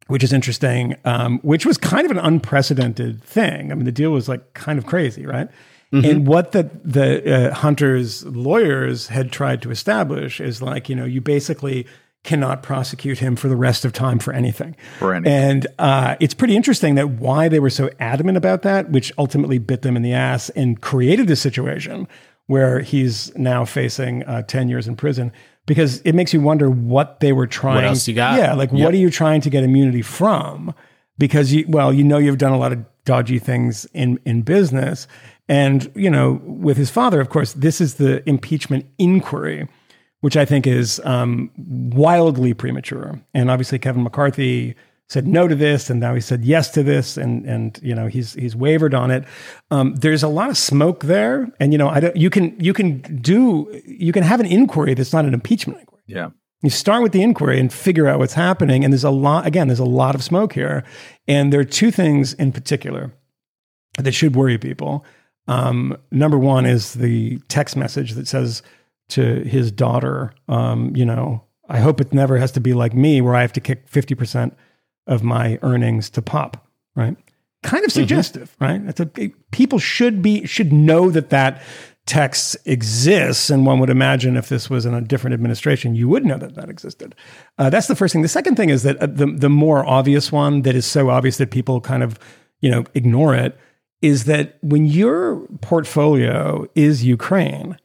which is interesting, um, which was kind of an unprecedented thing. I mean, the deal was like kind of crazy, right? Mm-hmm. And what the the uh, Hunter's lawyers had tried to establish is like you know you basically cannot prosecute him for the rest of time for anything. For anything. And uh, it's pretty interesting that why they were so adamant about that, which ultimately bit them in the ass and created this situation where he's now facing uh, 10 years in prison because it makes you wonder what they were trying What else you got? yeah like what are you trying to get immunity from because you well you know you've done a lot of dodgy things in in business and you know with his father of course this is the impeachment inquiry which I think is um, wildly premature. And obviously, Kevin McCarthy said no to this, and now he said yes to this, and and you know he's he's wavered on it. Um, there's a lot of smoke there, and you know I don't. You can you can do you can have an inquiry that's not an impeachment inquiry. Yeah. You start with the inquiry and figure out what's happening. And there's a lot, again, there's a lot of smoke here. And there are two things in particular that should worry people. Um, number one is the text message that says to his daughter, um, you know, I hope it never has to be like me where I have to kick 50% of my earnings to pop, right? Kind of suggestive, right? That's a, people should be, should know that that text exists. And one would imagine if this was in a different administration, you would know that that existed. Uh, that's the first thing. The second thing is that uh, the, the more obvious one that is so obvious that people kind of, you know, ignore it is that when your portfolio is Ukraine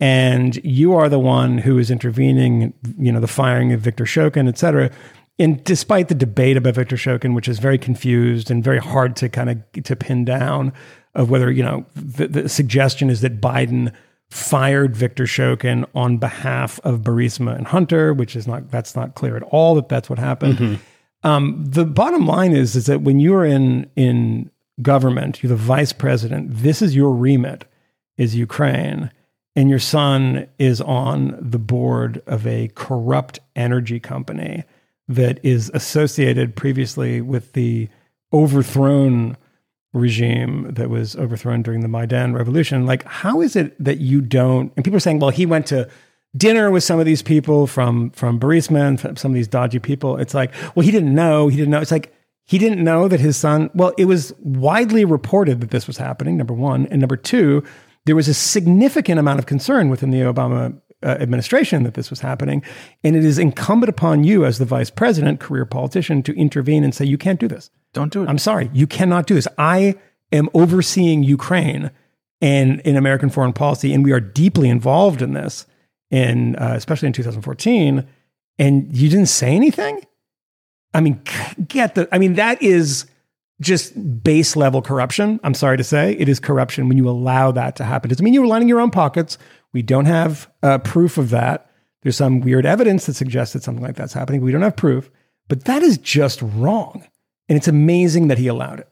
and you are the one who is intervening, you know, the firing of Victor Shokin, et cetera, and despite the debate about Victor Shokin, which is very confused and very hard to kind of to pin down of whether, you know, the, the suggestion is that Biden fired Victor Shokin on behalf of Burisma and Hunter, which is not that's not clear at all that that's what happened. Um, the bottom line is is that when you're in in government, you're the vice president. This is your remit, is Ukraine, and your son is on the board of a corrupt energy company that is associated previously with the overthrown regime that was overthrown during the Maidan revolution. Like, how is it that you don't? And people are saying, well, he went to dinner with some of these people from from Burisma and some of these dodgy people. It's like, well, he didn't know. He didn't know. It's like he didn't know that his son. Well, it was widely reported that this was happening. Number one, and number two, there was a significant amount of concern within the Obama uh, administration that this was happening, and it is incumbent upon you as the vice president, career politician, to intervene and say you can't do this. Don't do it. I'm sorry, you cannot do this. I am overseeing Ukraine and in American foreign policy, and we are deeply involved in this, in uh, especially in 2014. And you didn't say anything. I mean, get the. I mean, that is just base level corruption. I'm sorry to say, it is corruption when you allow that to happen. Doesn't mean you were lining your own pockets. We don't have uh, proof of that. There's some weird evidence that suggests that something like that's happening. We don't have proof, but that is just wrong. And it's amazing that he allowed it.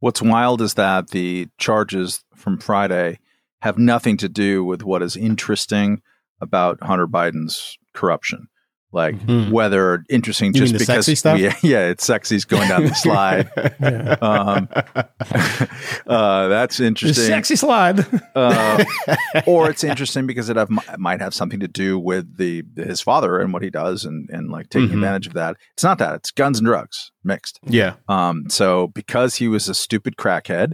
What's wild is that the charges from Friday have nothing to do with what is interesting about Hunter Biden's corruption. Like Mhm. whether interesting You just the because we- yeah, it's sexy's going down the <laughs> slide. Yeah. um, <laughs> uh, that's The interesting. sexy slide. uh, <laughs> or it's interesting because it have, might have something to do with the his father and what he does and and like taking Mhm. advantage of that. It's not that; it's guns and drugs mixed. Yeah. Um, so because he was a stupid crackhead,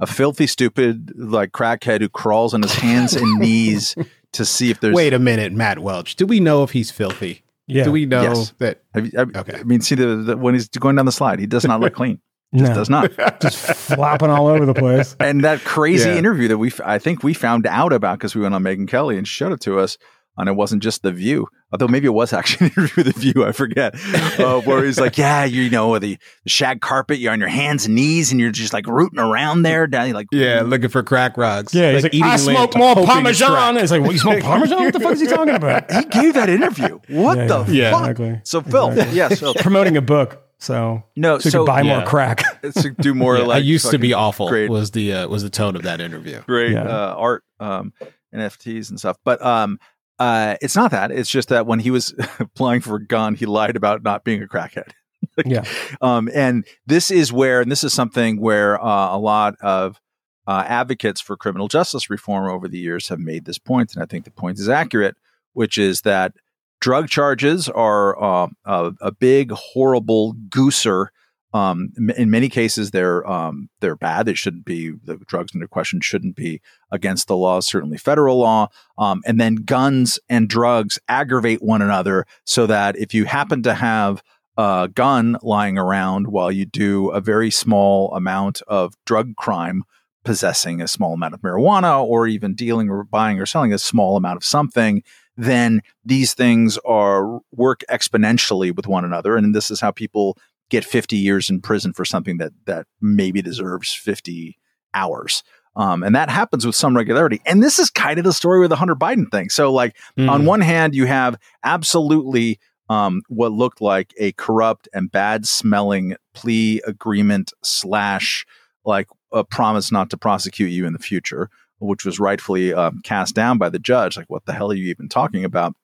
a filthy, stupid like crackhead who crawls on his hands and knees to see if there's. Wait a minute, Matt Welch. Do we know if he's filthy? Yeah. Do we know Yes. that? Have you, have- Okay. I mean, see the, the when he's going down the slide, he does not look clean. <laughs> no, Does not. <laughs> just flopping all over the place. and that crazy Yeah. interview that we, I think we found out about because we went on Megyn Kelly and she showed it to us. And it wasn't just The View, although maybe it was actually <laughs> an interview with The View. I forget. Uh, where he's like, yeah, you know, the, the shag carpet, you're on your hands and knees and you're just like rooting around there. Down, like, Yeah, looking for crack rocks. Yeah, he's like, eating I smoke more hoping it's Parmesan. crack. It's like, what, you smoke <laughs> Parmesan? What the fuck is he talking about? <laughs> he gave that interview. What Yeah, the yeah. fuck? Exactly. So, Phil, Exactly. yeah, so, Promoting a book, so no, so you so can buy yeah. more crack. to do more Yeah, like I used to be awful. Great, Was the uh, was the tone of that interview? great Yeah. uh, art, um, NFTs and stuff. But um, uh, it's not that. It's just that when he was <laughs> applying for a gun, he lied about not being a crackhead. <laughs> yeah, Um, and this is where, and this is something where uh, a lot of uh, advocates for criminal justice reform over the years have made this point, and I think the point is accurate, which is that drug charges are uh, a, a big, horrible gooser. Um, in many cases, they're um, they're bad. They shouldn't be. The drugs under question shouldn't be against the law, certainly federal law. Um, and then guns and drugs aggravate one another, so that if you happen to have a gun lying around while you do a very small amount of drug crime, possessing a small amount of marijuana, or even dealing or buying or selling a small amount of something, then these things are work exponentially with one another. And this is how people get 50 years in prison for something that that maybe deserves 50 hours. Um, and that happens with some regularity. And this is kind of the story with the Hunter Biden thing. So, like, Mm. on one hand, you have absolutely um, what looked like a corrupt and bad smelling plea agreement slash like a promise not to prosecute you in the future, which was rightfully um, cast down by the judge. Like, what the hell are you even talking about?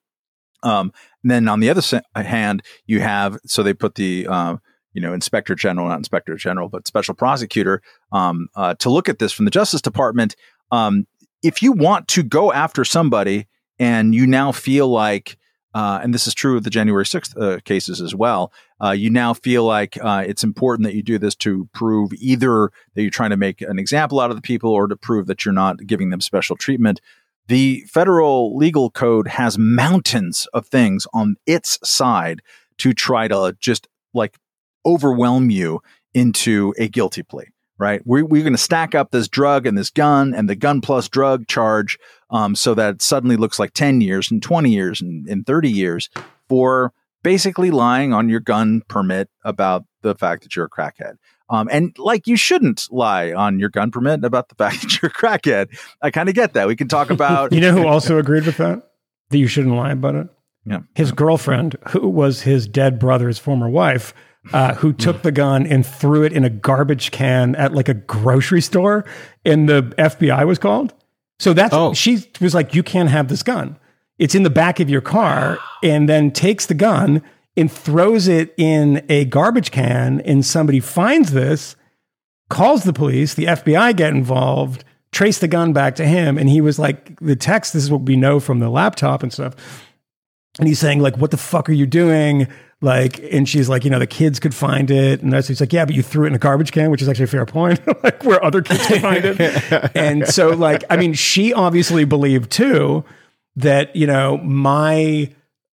Um, and then on the other hand, you have so they put the um, you know inspector general, not inspector general, but special prosecutor um, uh, to look at this from the Justice Department. Um, if you want to go after somebody and you now feel like uh, and this is true of the January 6th uh, cases as well. Uh, you now feel like uh, it's important that you do this to prove either that you're trying to make an example out of the people or to prove that you're not giving them special treatment. The federal legal code has mountains of things on its side to try to just like overwhelm you into a guilty plea, right? We're, we're going to stack up this drug and this gun and the gun plus drug charge um, so that suddenly looks like 10 years and 20 years and, and 30 years for basically lying on your gun permit about the fact that you're a crackhead. Um, and like you shouldn't lie on your gun permit about the <laughs> fact that you're a crackhead. I kind of get that. We can talk <laughs> about you know who also agreed with that? That you shouldn't lie about it. Yeah. His girlfriend, who was his dead brother's former wife, uh, who took the gun and threw it in a garbage can at like a grocery store, and the FBI was called. So that's Oh. she was like, "You can't have this gun. It's in the back of your car," and then takes the gun and throws it in a garbage can, and somebody finds this, calls the police, the FBI get involved, trace the gun back to him, and he was like, "The text. This is what we know from the laptop and stuff." And he's saying, like, what the fuck are you doing? Like, and she's like, you know, the kids could find it. And that's, he's like, yeah, but you threw it in a garbage can, which is actually a fair point, <laughs> like where other kids could find it. <laughs> and so, like, I mean, she obviously believed too that, you know, my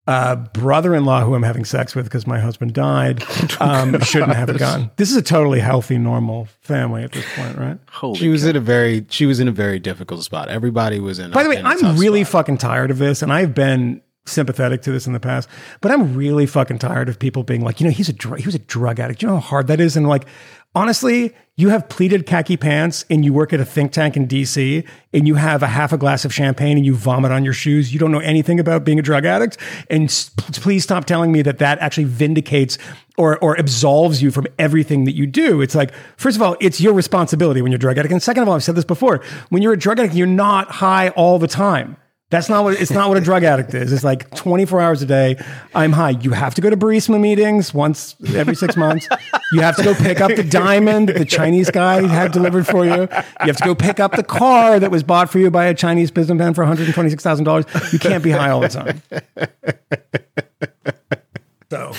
uh, brother-in-law who I'm having sex with because my husband died <laughs> um, shouldn't have a gun. This is a totally healthy, normal family at this point, right? Holy She was in a very she was in a very difficult spot. Everybody was in. By a, the way, in a I'm really spot. fucking tired of this, and I've been sympathetic to this in the past, but I'm really fucking tired of people being like, you know, he's a dr- he was a drug addict. You know how hard that is, and like, honestly, you have pleated khaki pants, and you work at a think tank in D.C., and you have a half a glass of champagne, and you vomit on your shoes. You don't know anything about being a drug addict, and please stop telling me that that actually vindicates or or absolves you from everything that you do. It's like, first of all, it's your responsibility when you're a drug addict, and second of all, I've said this before, when you're a drug addict, you're not high all the time. That's not what it's not what a drug addict is. It's like 24 hours a day. I'm high. You have to go to Burisma meetings once every six months. You have to go pick up the diamond that the Chinese guy had delivered for you. You have to go pick up the car that was bought for you by a Chinese businessman for $126,000. You can't be high all the time. So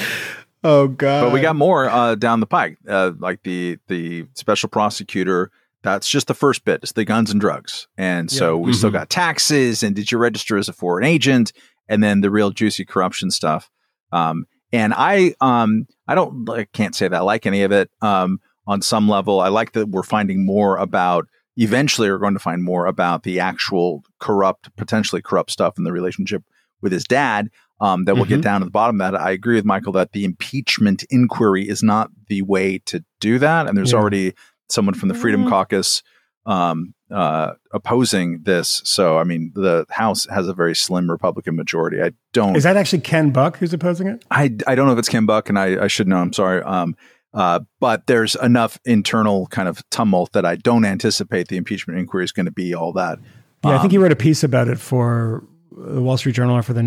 Oh god. but we got more uh, down the pike, uh, like the the special prosecutor. That's just the first bit. It's the guns and drugs, and so we still got taxes. And did you register as a foreign agent? And then the real juicy corruption stuff. Um, and I um, I don't I can't say that I like any of it. Um, on some level. I like that we're finding more about. Eventually, we're going to find more about the actual corrupt, potentially corrupt stuff in the relationship with his dad. Um, that we'll get Mhm. down to the bottom of that. I agree with Michael that the impeachment inquiry is not the way to do that. And there's Yeah. already someone from the Freedom Mm. Caucus um, uh, opposing this. So, I mean, the House has a very slim Republican majority. I don't. Is that actually Ken Buck who's opposing it? I, I don't know if it's Ken Buck, and I, I should know. I'm sorry. Um, uh, but there's enough internal kind of tumult that I don't anticipate the impeachment inquiry is going to be all that. Yeah, I think Um, he wrote a piece about it for the Wall Street Journal or for the,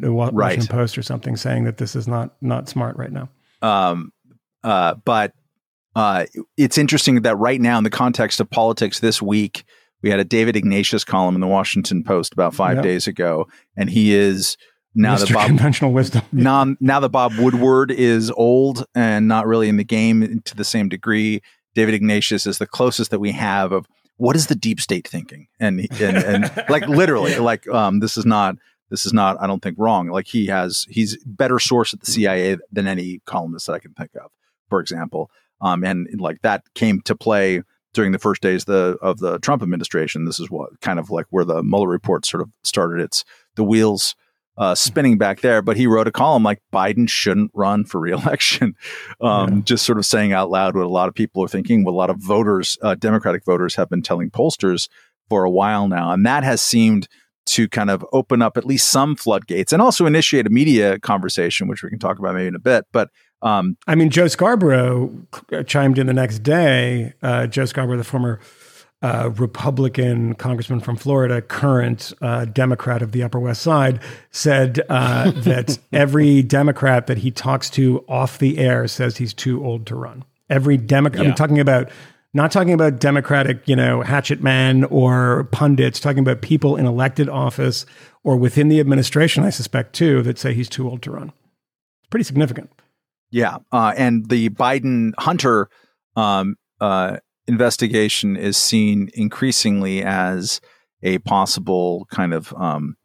the Wa- Right. Washington Post or something, saying that this is not not smart right now. Um, uh, but uh, it's interesting that right now, in the context of politics this week, we had a David Ignatius column in the Washington Post about five Yeah. days ago, and he is now Mr. that Bob conventional wisdom. <laughs> now, now that Bob Woodward is old and not really in the game to the same degree, David Ignatius is the closest that we have of what is the deep state thinking, and and, and <laughs> like literally, like um, this is not this is not I don't think wrong. Like he has he's better source at the CIA than any columnist that I can think of, for example, um, and like that came to play during the first days the, of the Trump administration. This is what kind of like where the Mueller report sort of started its the wheels uh, spinning back there. But he wrote a column like Biden shouldn't run for <laughs> reelection, um, Yeah. just sort of saying out loud what a lot of people are thinking, what a lot of voters, uh, Democratic voters, have been telling pollsters for a while now, and that has seemed to kind of open up at least some floodgates and also initiate a media conversation, which we can talk about maybe in a bit. But um, I mean, Joe Scarborough chimed in the next day. Uh, Joe Scarborough, the former uh, Republican congressman from Florida, current uh, Democrat of the Upper West Side, said uh, <laughs> that every Democrat that he talks to off the air says he's too old to run. Every Democrat, Yeah. I'm talking about. Not talking about Democratic, you know, hatchet men or pundits, talking about people in elected office or within the administration, I suspect too, that say he's too old to run. It's pretty significant. Yeah, uh, and the Biden Hunter um, uh, investigation is seen increasingly as a possible kind of um,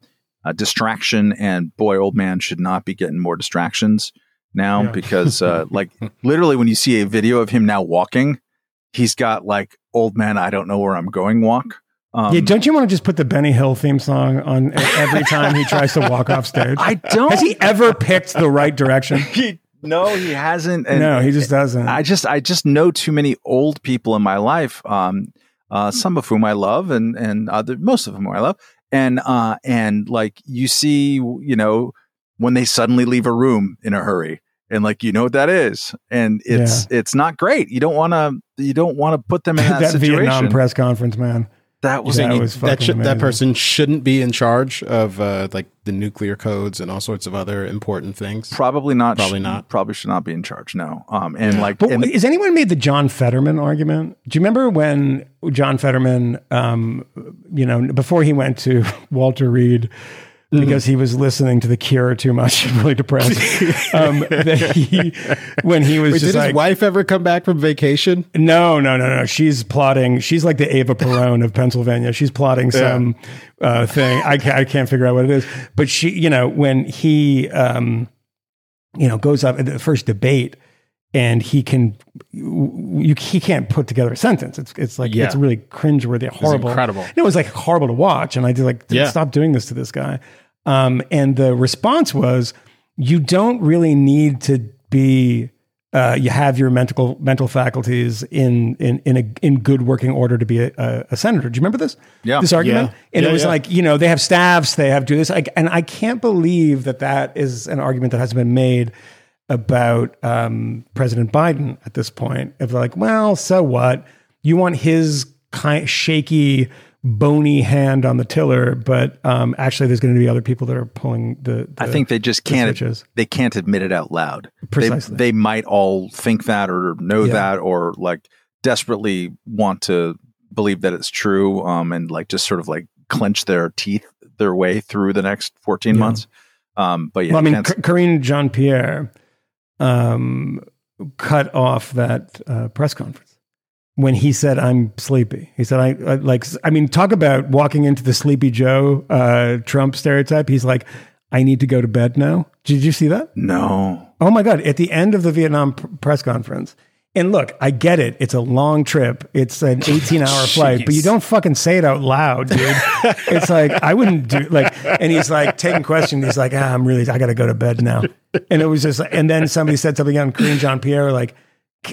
distraction. And boy, old man should not be getting more distractions now Yeah. because, uh, <laughs> like, literally, when you see a video of him now walking, he's got like old man, I don't know where I'm going walk. Um, yeah, don't you want to just put the Benny Hill theme song on every time he tries to walk off stage? <laughs> I don't. Has he ever picked the right direction? <laughs> He, no, he hasn't. And no, he just doesn't. I just I just know too many old people in my life, um, uh, some of whom I love, and and other most of whom I love, and uh, and like you see, you know, when they suddenly leave a room in a hurry, and like you know what that is, and it's it's not great. You don't want to you don't want to put them in <laughs> that, that situation. Vietnam press conference, man. That was That Saying was that, fucking should, that person shouldn't be in charge of uh, like the nuclear codes and all sorts of other important things. probably not. Probably not. Probably should not be in charge. No. Um. And like, But and- has anyone made the John Fetterman argument? Do you remember when John Fetterman, um, you know, before he went to <laughs> Walter Reed. Because he was listening to The Cure too much, <laughs> really depressed. <laughs> um, that he, when he was Wait, just did like, his wife ever come back from vacation? No, no, no, no. She's plotting. She's like the Ava Perón of Pennsylvania. She's plotting some uh, thing. I can't, I can't figure out what it is. But she, you know, when he, um, you know, goes up at the first debate, and he can, you, he can't put together a sentence. It's it's like Yeah. it's really cringeworthy, horrible, incredible. And it was like horrible to watch, and I did like Yeah. stop doing this to this guy. Um, and the response was, you don't really need to be uh, you have your mental mental faculties in in in a in good working order to be a, a, a senator. Do you remember this? Yeah. This argument, Yeah. and Yeah, it was yeah. like you know they have staffs, they have do this, like, and I can't believe that that is an argument that hasn't been made about um, President Biden at this point. Of like, well, so what? You want his kind shaky, bony hand on the tiller, but um, actually, there's going to be other people that are pulling the. the I think they just can't switches. they can't admit it out loud. Precisely. They, they might all think that or know Yeah. that or like desperately want to believe that it's true um and like just sort of like clench their teeth their way through the next 14 Yeah. months. Um but yeah, well, I mean, C- Karine Jean Pierre um, cut off that uh, press conference when he said, "I'm sleepy." He said, "I, I like." I mean, talk about walking into the Sleepy Joe uh, Trump stereotype. He's like, "I need to go to bed now." Did you see that? no. Oh my god! At the end of the Vietnam pr- press conference, And look, I get it. It's a long trip. It's an <laughs> 18 hour flight, but you don't fucking say it out loud, dude. <laughs> it's like, I wouldn't do like, and he's like taking questions. He's like, ah, I'm really, I got to go to bed now. And it was just, and then somebody said something on Karine Jean Pierre, like,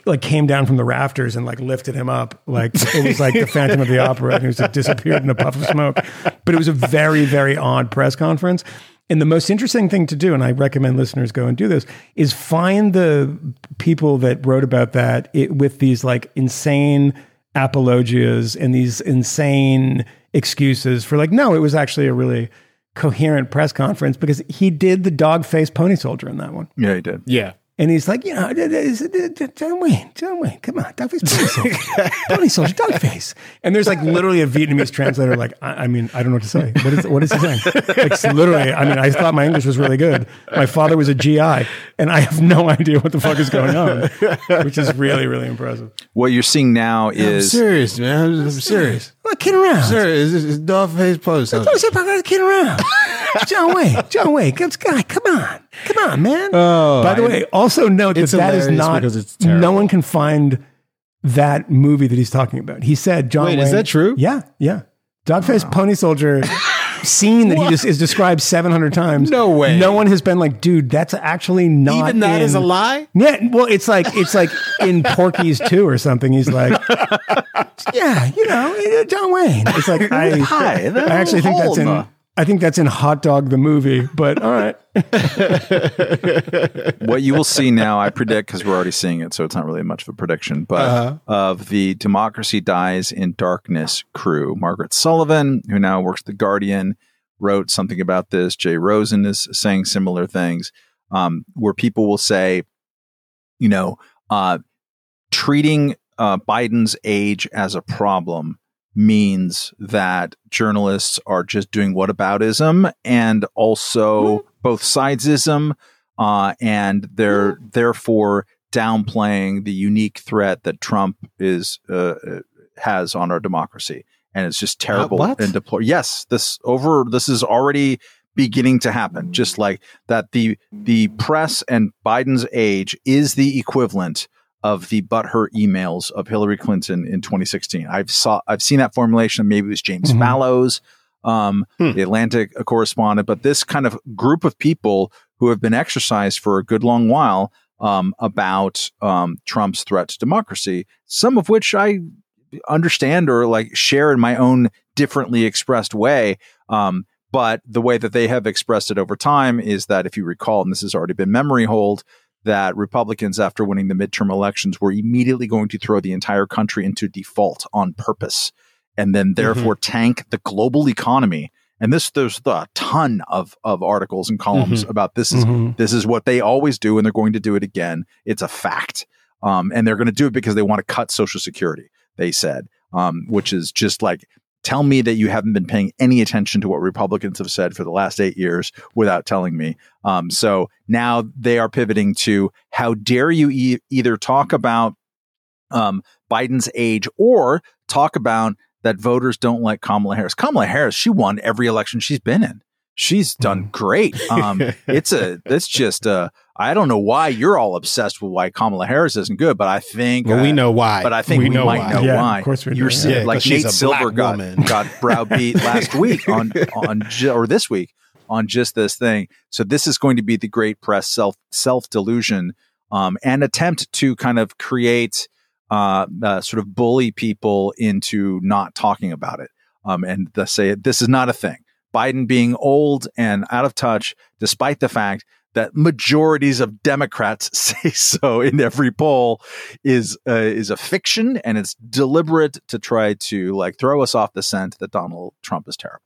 like came down from the rafters and like lifted him up. Like it was like the <laughs> Phantom of the Opera and he was like disappeared in a puff of smoke. But it was a very, very odd press conference. And the most interesting thing to do, and I recommend listeners go and do this, is find the people that wrote about that it, with these like insane apologias and these insane excuses for like, no, it was actually a really coherent press conference because he did the dog face pony soldier in that one. Yeah, he did. Yeah. And he's like, you know, John Wayne, John Wayne, come on, dog face, pony soldier, pony soldier, dog. And there's like literally a Vietnamese translator. Like, I, I mean, I don't know what to say. What is what is he saying? Like, literally, I mean, I thought my English was really good. My father was a GI, and I have no idea what the fuck is going on, which is really, really impressive. What you're seeing now I'm is serious, man. I'm serious. I'm not kidding around. It's, it's dog face pose. Don't say I'm not kidding around. <laughs> John Wayne, John Wayne, come, guy, come on, come on, man. Oh, By the I- way, also note that that is not because it's terrible. no one can find that movie that he's talking about. He said John. Wait, Wayne, is that true? Yeah, yeah. Dogface Pony Soldier <laughs> scene that he just is described seven hundred times. No way. No one has been like, dude, that's actually not. Even that in, is a lie. Yeah, well, it's like it's like in Porky's two or something. He's like, <laughs> yeah, you know, uh, John Wayne. It's like I, Hi, I actually think that's in. I think that's in Hot Dog the movie, but all right. <laughs> what you will see now, I predict, because we're already seeing it, so it's not really much of a prediction, but Uh-huh. of the Democracy Dies in Darkness crew. Margaret Sullivan, who now works at The Guardian, wrote something about this. Jay Rosen is saying similar things, um, where people will say, you know, uh, treating uh, Biden's age as a problem means that journalists are just doing whataboutism and also both sidesism, uh, and they're therefore downplaying the unique threat that Trump is uh, uh, has on our democracy, and it's just terrible what? and deplorable. Yes, this over. This is already beginning to happen. Just like that, the the press and Biden's age is the equivalent of the butthurt emails of Hillary Clinton in 2016. I've saw I've seen that formulation. Maybe it was James Mhm. Fallows, um, Hmm. the Atlantic correspondent, but this kind of group of people who have been exercised for a good long while um, about um, Trump's threat to democracy, some of which I understand or like share in my own differently expressed way. Um, but the way that they have expressed it over time is that if you recall, and this has already been memory hold, that Republicans, after winning the midterm elections, were immediately going to throw the entire country into default on purpose and then therefore tank the global economy. And this, there's a ton of, of articles and columns about this is Mhm. this is what they always do, and they're going to do it again. It's a fact. Um, and they're going to do it because they want to cut Social Security, they said, um, which is just like, tell me that you haven't been paying any attention to what Republicans have said for the last eight years without telling me. Um, so now they are pivoting to how dare you e- either talk about um, Biden's age or talk about that voters don't like Kamala Harris. Kamala Harris, she won every election she's been in. She's done great. Um, <laughs> it's a, it's just, uh, I don't know why you're all obsessed with why Kamala Harris isn't good, but I think, Well, we uh, know why. but I think we, know might why. know Yeah, why. of course we do, You're yeah. seeing- Yeah, like 'cause she's Nate a Silver got woman. got browbeat <laughs> last week on on or this week on just this thing. So this is going to be the great press self self delusion um, and attempt to kind of create uh, uh, sort of bully people into not talking about it um, and to say this is not a thing. Biden being old and out of touch, despite the fact that majorities of Democrats <laughs> say so in every poll, is uh, is a fiction and it's deliberate to try to like throw us off the scent that Donald Trump is terrible.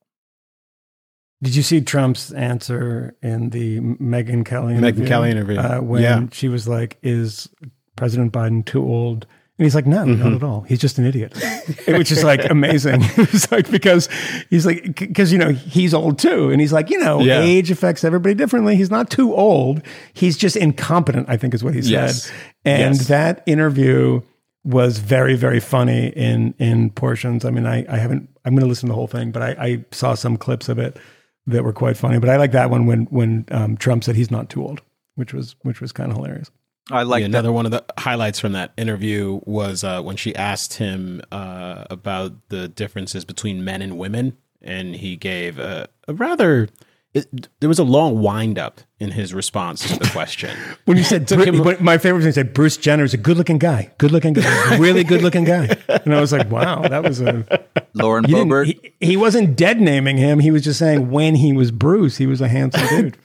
Did you see Trump's answer in the Megyn Kelly interview? Megyn Kelly interview. Uh, when Yeah. she was like, "Is President Biden too old?" And he's like, "No, Mm-hmm. not at all. He's just an idiot," <laughs> which is like amazing. <laughs> it's like because he's like because you know he's old too, and he's like you know Yeah. age affects everybody differently. He's not too old. He's just incompetent. I think is what he said. Yes. And Yes. that interview was very very funny in in portions. I mean, I I haven't. I'm going to listen to the whole thing, but I, I saw some clips of it that were quite funny. But I like that one when when um, Trump said he's not too old, which was which was kind of hilarious. I like Yeah, another one of the highlights from that interview was uh, when she asked him uh, about the differences between men and women, and he gave a, a rather. It, there was a long wind up in his response to the question. <laughs> When you said <laughs> Took him- when- my favorite thing when you said Bruce Jenner is a good looking guy, good looking guy, <laughs> really good looking guy, and I was like, wow, that was a. Lauren He, he, he wasn't dead naming him. He was just saying when he was Bruce, he was a handsome dude.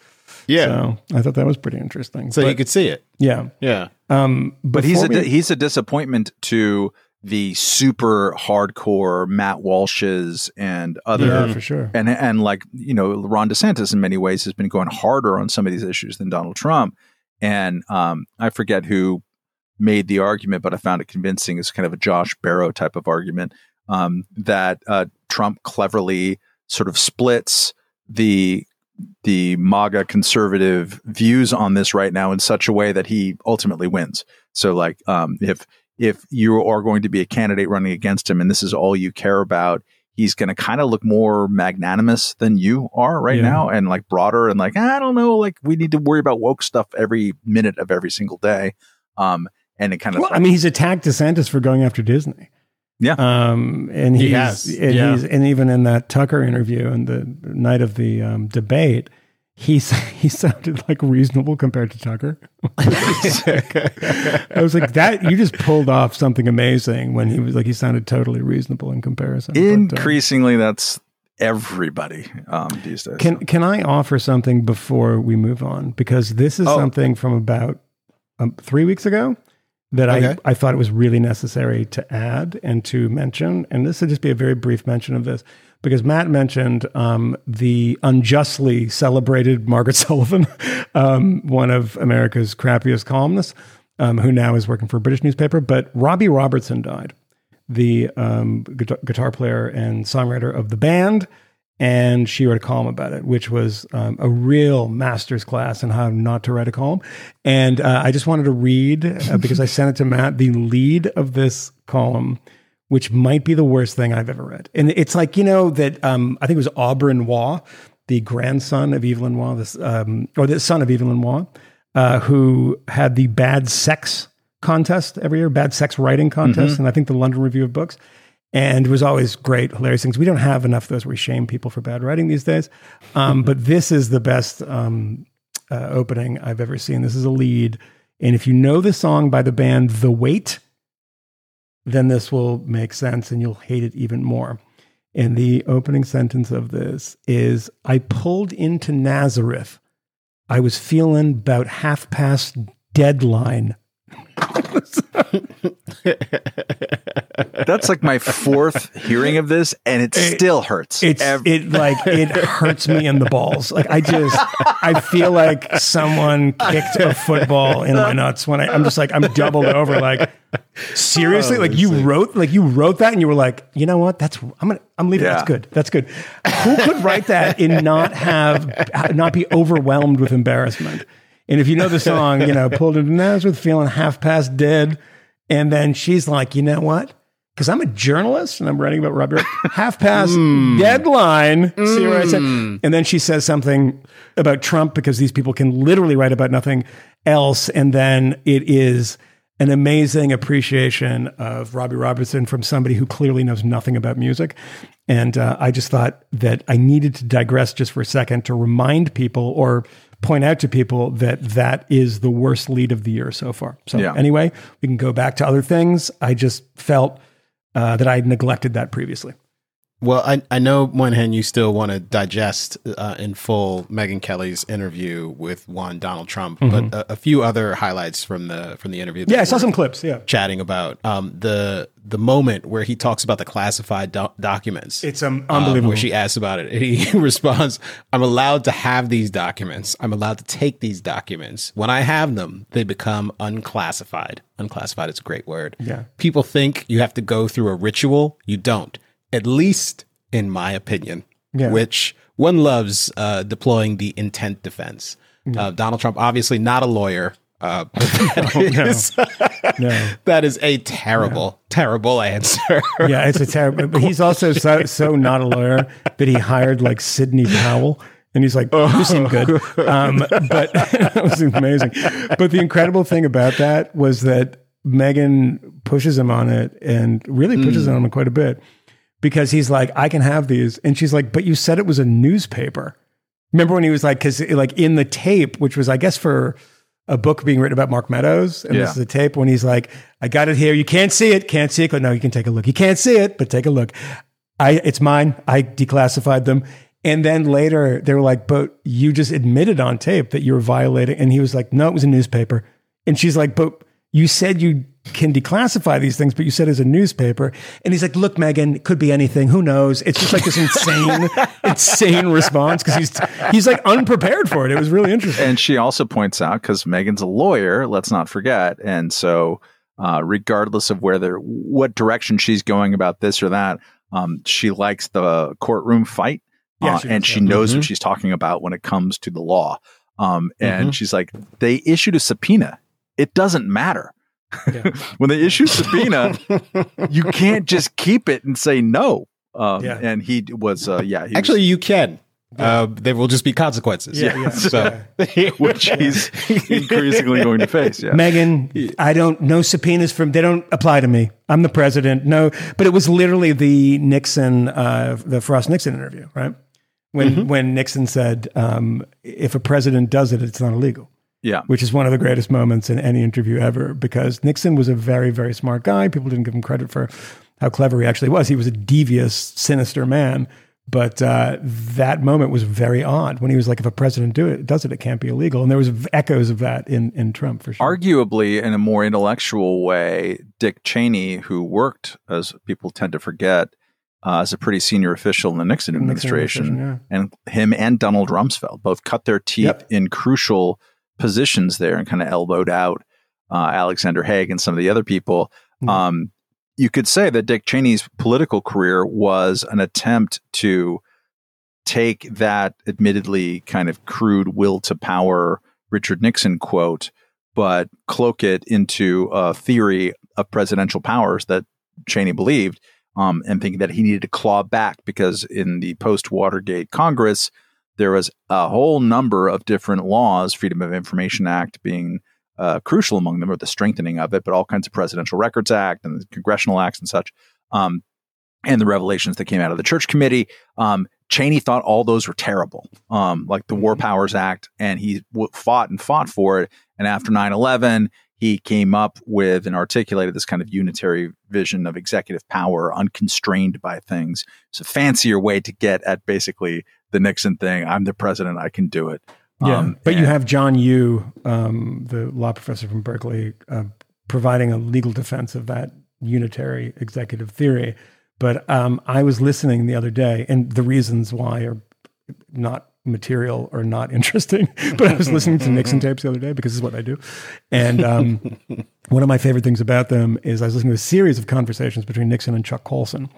So I thought that was pretty interesting. so But, you could see it. yeah, Yeah. um, but he's a we- he's a disappointment to the super hardcore Matt Walshes and other yeah for sure. and and like you know Ron DeSantis in many ways has been going harder on some of these issues than Donald Trump. And um, I forget who made the argument, but I found it convincing. It's kind of a Josh Barro type of argument um, that uh, Trump cleverly sort of splits the the MAGA conservative views on this right now in such a way that he ultimately wins. So, like, um, if if you are going to be a candidate running against him, and this is all you care about, he's going to kind of look more magnanimous than you are right Yeah. now, and like broader, and like I don't know, like we need to worry about woke stuff every minute of every single day. Um, and it kind of Well, I mean, he's attacked DeSantis for going after Disney. Yeah. Um, and He he's, has, and yeah. he's, and even in that Tucker interview and the night of the um, debate, he <laughs> he sounded like reasonable compared to Tucker. <laughs> I was like, that you just pulled off something amazing when he was like, he sounded totally reasonable in comparison. But, uh, increasingly that's everybody um, these days. Can can I offer something before we move on? Because this is Oh. something from about um, three weeks ago that Okay. I, I thought it was really necessary to add and to mention. And this would just be a very brief mention of this because Matt mentioned um, the unjustly celebrated Margaret <laughs> Sullivan, um, one of America's crappiest columnists, um, who now is working for a British newspaper. But Robbie Robertson died the um, guitar, guitar player and songwriter of the band. And she wrote a column about it, which was um, a real master's class in how not to write a column. And uh, I just wanted to read, uh, <laughs> because I sent it to Matt, the lead of this column, which might be the worst thing I've ever read. And it's like, you know, that um, I think it was Auberon Waugh, the grandson of Evelyn Waugh, this, um, or the son of Evelyn Waugh, uh, who had the bad sex contest every year, bad sex writing contest, and I think the London Review of Books. And it was always great, hilarious things. We don't have enough of those where we shame people for bad writing these days. Um, but this is the best um, uh, opening I've ever seen. This is a lead. And if you know the song by the band The Weight, then this will make sense and you'll hate it even more. And the opening sentence of this is I pulled into Nazareth. I was feeling about half past deadline. <laughs> That's like my fourth hearing of this, and it, still hurts. It's it like it hurts me in the balls. Like I just I feel like someone kicked a football in my nuts when I, I'm just like I'm doubled over. Like seriously, oh, like you wrote like you wrote that and you were like, you know what? That's I'm gonna I'm leaving. Yeah. That's good. That's good. Who could write that and not have not be overwhelmed with embarrassment? And if you know the <laughs> song, you know, pulled into Nazareth, feeling half past dead, and then she's like, you know what? Because I'm a journalist and I'm writing about Robbie. Robertson. <laughs> half past deadline. See what I said? And then she says something about Trump because these people can literally write about nothing else. And then it is an amazing appreciation of Robbie Robertson from somebody who clearly knows nothing about music. And uh, I just thought that I needed to digress just for a second to remind people or point out to people that that is the worst lead of the year so far. So Yeah. anyway, we can go back to other things. I just felt uh, that I had neglected that previously. Well, I, I know, Moynihan, you still want to digest uh, in full Megyn Kelly's interview with one Donald Trump, but a, a few other highlights from the from the interview. Yeah, I saw some clips. Yeah. chatting about um, the the moment where he talks about the classified do- documents. It's um, um, unbelievable. where she asks about it, and he <laughs> responds, "I'm allowed to have these documents. I'm allowed to take these documents. When I have them, they become unclassified. Unclassified is a great word. Yeah. People think you have to go through a ritual. You don't. At least, in my opinion, Yeah. which one loves uh, deploying the intent defense. Uh, Donald Trump, obviously not a lawyer. Uh, <laughs> that <laughs> is- <laughs> no. that is a terrible, terrible answer. Yeah, it's a terrible. But he's also so so not a lawyer that he hired like Sidney Powell And he's like, "You seem good," um, but it was amazing. But the incredible thing about that was that Megyn pushes him on it and really pushes on him quite a bit because he's like, "I can have these," and she's like, "But you said it was a newspaper." Remember when he was like, because like in the tape, which was I guess for a book being written about Mark Meadows, and Yeah. this is the tape when he's like, "I got it here. You can't see it. Can't see it. But no, you can take a look. You can't see it, but take a look. I it's mine. I declassified them." And then later they were like, "But you just admitted on tape that you were violating." And he was like, "No, it was a newspaper." And she's like, "But you said you can declassify these things, but you said as a newspaper." And he's like, "Look, Megyn, it could be anything. Who knows?" It's just like this insane, <laughs> insane response because he's he's like unprepared for it. It was really interesting. and she also points out because Megyn's a lawyer, let's not forget, and so uh, regardless of whether what direction she's going about this or that, um, she likes the courtroom fight, Yeah, uh, she and she yeah. knows Mhm. what she's talking about when it comes to the law. Um, and Mhm. she's like, they issued a subpoena. It doesn't matter. Yeah. <laughs> when they issue subpoena, you can't just keep it and say no. Um, Yeah. And he was, uh, yeah, he was- Actually, you can. Uh, there will just be consequences. Yeah, yeah. <laughs> So, <laughs> which he's increasingly going to face. Yeah. Megyn, I don't no subpoenas from they don't apply to me. I'm the president. No, but it was literally the Nixon, uh, the Frost Nixon interview, right? When when Nixon said, um, "If a president does it, it's not illegal," Yeah. which is one of the greatest moments in any interview ever, because Nixon was a very very smart guy. People didn't give him credit for how clever he actually was. He was a devious, sinister man. But uh, that moment was very odd when he was like, "If a president do it, does it, it can't be illegal." And there was echoes of that in in Trump for sure. Arguably, in a more intellectual way, Dick Cheney, who worked, as people tend to forget, uh, as a pretty senior official in the Nixon Nixon administration, administration, and him and Donald Rumsfeld both cut their teeth Yep. in crucial positions there and kind of elbowed out uh, Alexander Haig and some of the other people. Mhm. Um, you could say that Dick Cheney's political career was an attempt to take that admittedly kind of crude will to power Richard Nixon quote, but cloak it into a theory of presidential powers that Cheney believed, um, and thinking that he needed to claw back because in the post Watergate Congress, there was a whole number of different laws, Freedom of Information Act being uh, crucial among them, or the strengthening of it, but all kinds of Presidential Records Act and the congressional acts and such, um, and the revelations that came out of the Church Committee. Um, Cheney thought all those were terrible, um, like the War Powers Act, and he w- fought and fought for it. And after 9 11, he came up with and articulated this kind of unitary vision of executive power, unconstrained by things. It's a fancier way to get at basically the Nixon thing. I'm the president, I can do it. Yeah, Um, but you have John Yoo, um, the law professor from Berkeley, uh, providing a legal defense of that unitary executive theory. But um, I was listening the other day, and the reasons why are not material or not <laughs> interesting. But I was listening to Nixon tapes the other day because this is what I do. And um, <laughs> one of my favorite things about them is I was listening to a series of conversations between Nixon and Chuck Colson.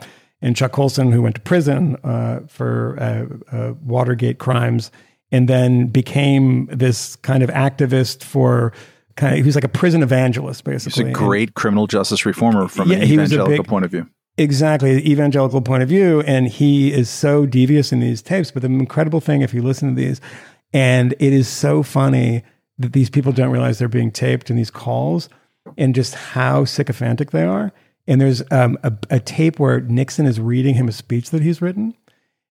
And Chuck Colson, who went to prison uh, for uh, uh, Watergate crimes, and then became this kind of activist for kind of he was like a prison evangelist He's basically. a And- great criminal justice reformer from Yeah, an a evangelical big- point of view. Exactly, the evangelical point of view. And he is so devious in these tapes. But the incredible thing, if you listen to these, and it is so funny that these people don't realize they're being taped in these calls and just how sycophantic they are. And there's um, a, a tape where Nixon is reading him a speech that he's written.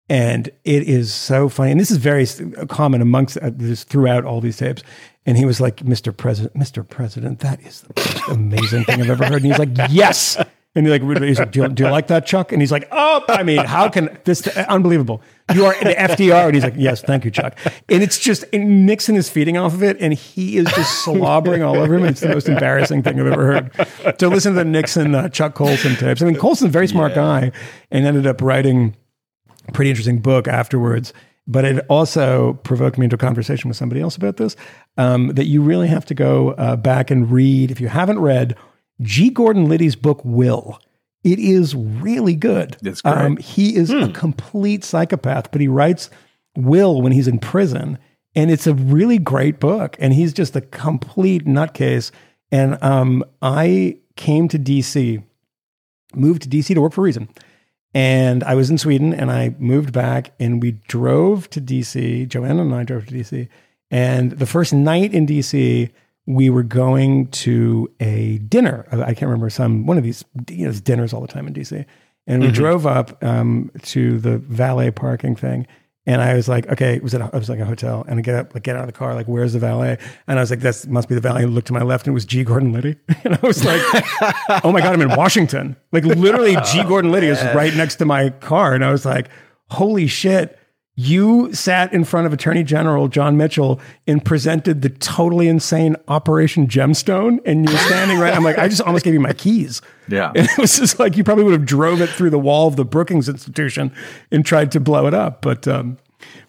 And it is so funny. And this is very common amongst uh, this throughout all these tapes. And he was like, Mr. President, Mr. President, that is the most amazing thing I've ever heard. And he's like, yes. And he's like, he's like do, you, do you like that, Chuck? And he's like, oh, I mean, how can this, unbelievable. You are the FDR. And he's like, yes, thank you, Chuck. And it's just, and Nixon is feeding off of it. And he is just slobbering all over him. It's the most embarrassing thing I've ever heard. So listen to the Nixon, uh, Chuck Colson tapes. I mean, Colson's a very smart guy and ended up writing a pretty interesting book afterwards. But it also provoked me into a conversation with somebody else about this. Um, that you really have to go uh, back and read if you haven't read G. Gordon Liddy's book Will. It is really good. It's great. Um, he is a complete psychopath, but he writes Will when he's in prison, and it's a really great book. And he's just a complete nutcase. And um, I came to DC, moved to DC to work for Reason And I was in Sweden and I moved back and we drove to DC. Joanna and I drove to DC. And the first night in DC, we were going to a dinner. I can't remember some one of these you know, dinners all the time in DC. And we drove up um, to the valet parking thing. And I was like, okay, it was at a, it was like a hotel. And I get up, like get out of the car, like where's the valet? And I was like, that must be the valet. And looked to my left, and it was G. Gordon Liddy. <laughs> And I was like, oh my god, I'm in Washington. Like literally, G. Gordon Liddy is <laughs> right next to my car. And I was like, holy shit. You sat in front of Attorney General John Mitchell and presented the totally insane Operation Gemstone, and you're standing right. I'm like, I just almost gave you my keys. Yeah. And <laughs> it was just like you probably would have drove it through the wall of the Brookings Institution and tried to blow it up. But um,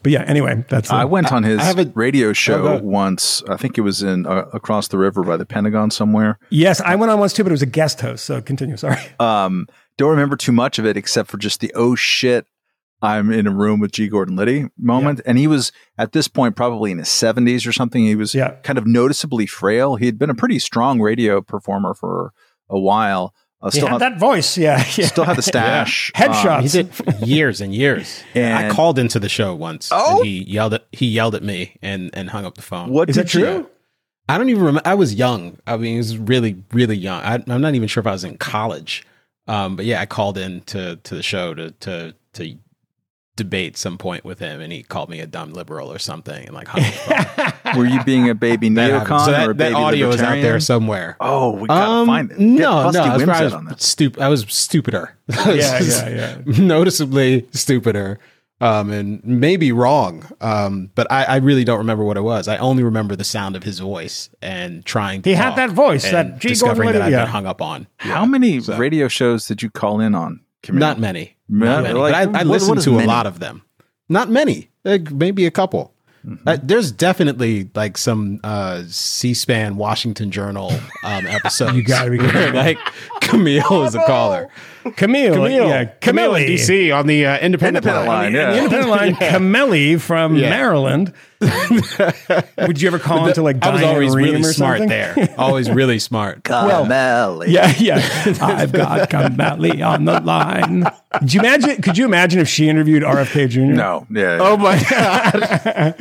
but yeah, anyway, that's I went on his I have a- radio show go once. I think it was in uh, across the river by the Pentagon somewhere. yes, I went on once too, but it was a guest host. So continue. Sorry. Um, don't remember too much of it except for just the oh shit, I'm in a room with G. Gordon Liddy moment. And he was at this point probably in his 70s or something. He was Yeah. kind of noticeably frail. He had been a pretty strong radio performer for a while. Uh, He still, had had, that voice. Yeah, <laughs> yeah. still had the stash. <laughs> Headshot. Um, He did for years and years. And- I called into the show once. Oh? and he yelled at he yelled at me and and hung up the phone. what Is did that true? you- I don't even remember. I was young. I mean, it was really really young. I, I'm not even sure if I was in college. Um, but yeah, I called in to to the show to to to debate some point with him, and he called me a dumb liberal or something, and like hung phone. <laughs> Were you being a baby That neocon happened. so or a that baby audio is out there somewhere. Oh, we gotta Um, find it. Get No, no, I was, Wimsatt probably on stupid. I was stupider. <laughs> I was Yeah, yeah, Noticeably stupider, um, and maybe wrong. Um, but I, I really don't remember what it was. I only remember the sound of his voice and trying. To He had that voice, that G. discovering Gordon that I've Liddy, been yeah. hung up on. How many radio shows did you call in on? Camille? Not many. Not like, but I, I what- listened what is to many? a lot of them. Not many. Like maybe a couple. Mm-hmm. Uh, there's definitely like some uh, C-SPAN Washington Journal um, episodes. <laughs> You gotta be <laughs> like Camille is a caller. Camille, Camille, yeah, Camille, in DC on the uh, independent, Independent line, The yeah. independent line, Camille from Yeah. Maryland. <laughs> Would you ever call into like I was always really smart something? there. Always really smart. <laughs> Carmelli. Yeah, yeah. <laughs> I've got Camille on the line. Could you imagine? Could you imagine if she interviewed RFK Jr.? No. Yeah. Oh my god!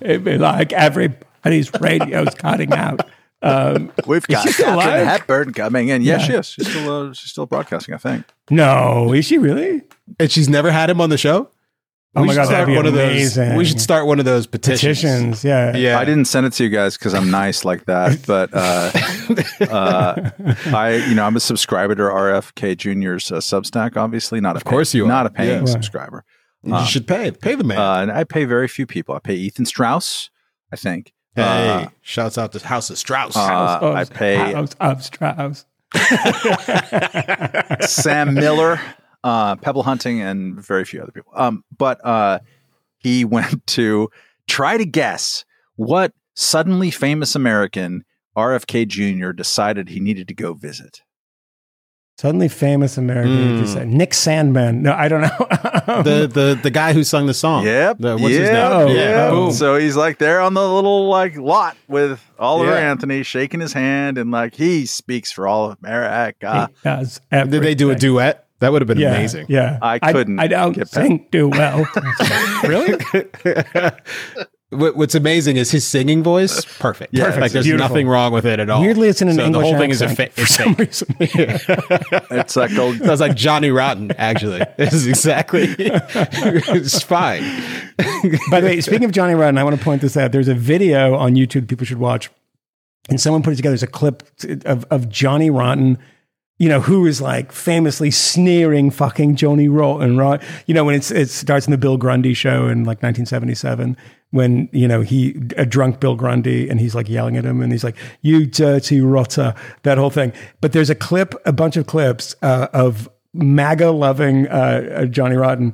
it'd be like everybody's radio's cutting out. Um, <laughs> We've got she still Katharine alive? Hepburn coming in. Yeah, Yeah. she is. She's still uh, she's still broadcasting. I think. no, is she really? And she's never had him on the show. Oh We my should god, that'd start be one amazing. of those. We should start one of those petitions. petitions. Yeah, Yeah, I didn't send it to you guys because I'm nice like that. <laughs> But uh, uh, I, you know, I'm a subscriber to RFK Jr.'s uh, Substack. Obviously, not of course you are. not a paying Yeah. subscriber. You should pay pay the man. Uh, and I pay very few people. I pay Ethan Strauss. I think. Hey, Uh, shouts out to House of Strauss. uh, Oh, I pay House of Strauss. <laughs> Sam Miller, uh, Pebble Hunting, and very few other people. Um, but uh, he <laughs> went to try to guess what suddenly famous American RFK Jr. decided he needed to go visit. Suddenly famous American. Mm. you said. Nick Sandmann. No, I don't know. <laughs> the the the guy who sung the song. Yep. The, what's yep, his name? Oh, yeah. yep. Boom. So he's like there on the little like lot with Oliver Yeah. Anthony shaking his hand and like he speaks for all of America. He does Did they do a duet? That would have been Yeah, amazing. Yeah, I couldn't I, don't get sing too well. <laughs> really? <laughs> What, what's amazing is his singing voice. Perfect. Yeah, Perfect. Like there's beautiful. nothing wrong with it at all. Weirdly, it's in an so English The whole thing is a accent fa- it's for some fake. reason. <laughs> It's like old Sounds like Johnny Rotten. Actually, <laughs> this is exactly. it's fine. By the way, speaking of Johnny Rotten, I want to point this out. There's a video on YouTube people should watch, and someone put it together as a clip of, of Johnny Rotten, you know, who is like famously sneering fucking Johnny Rotten, right? You know, when it's, it starts in the Bill Grundy show in like 1977, when, you know, he, a drunk Bill Grundy, and he's like yelling at him, and he's like, you dirty rotter, that whole thing. But there's a clip, a bunch of clips uh, of MAGA loving uh, uh, Johnny Rotten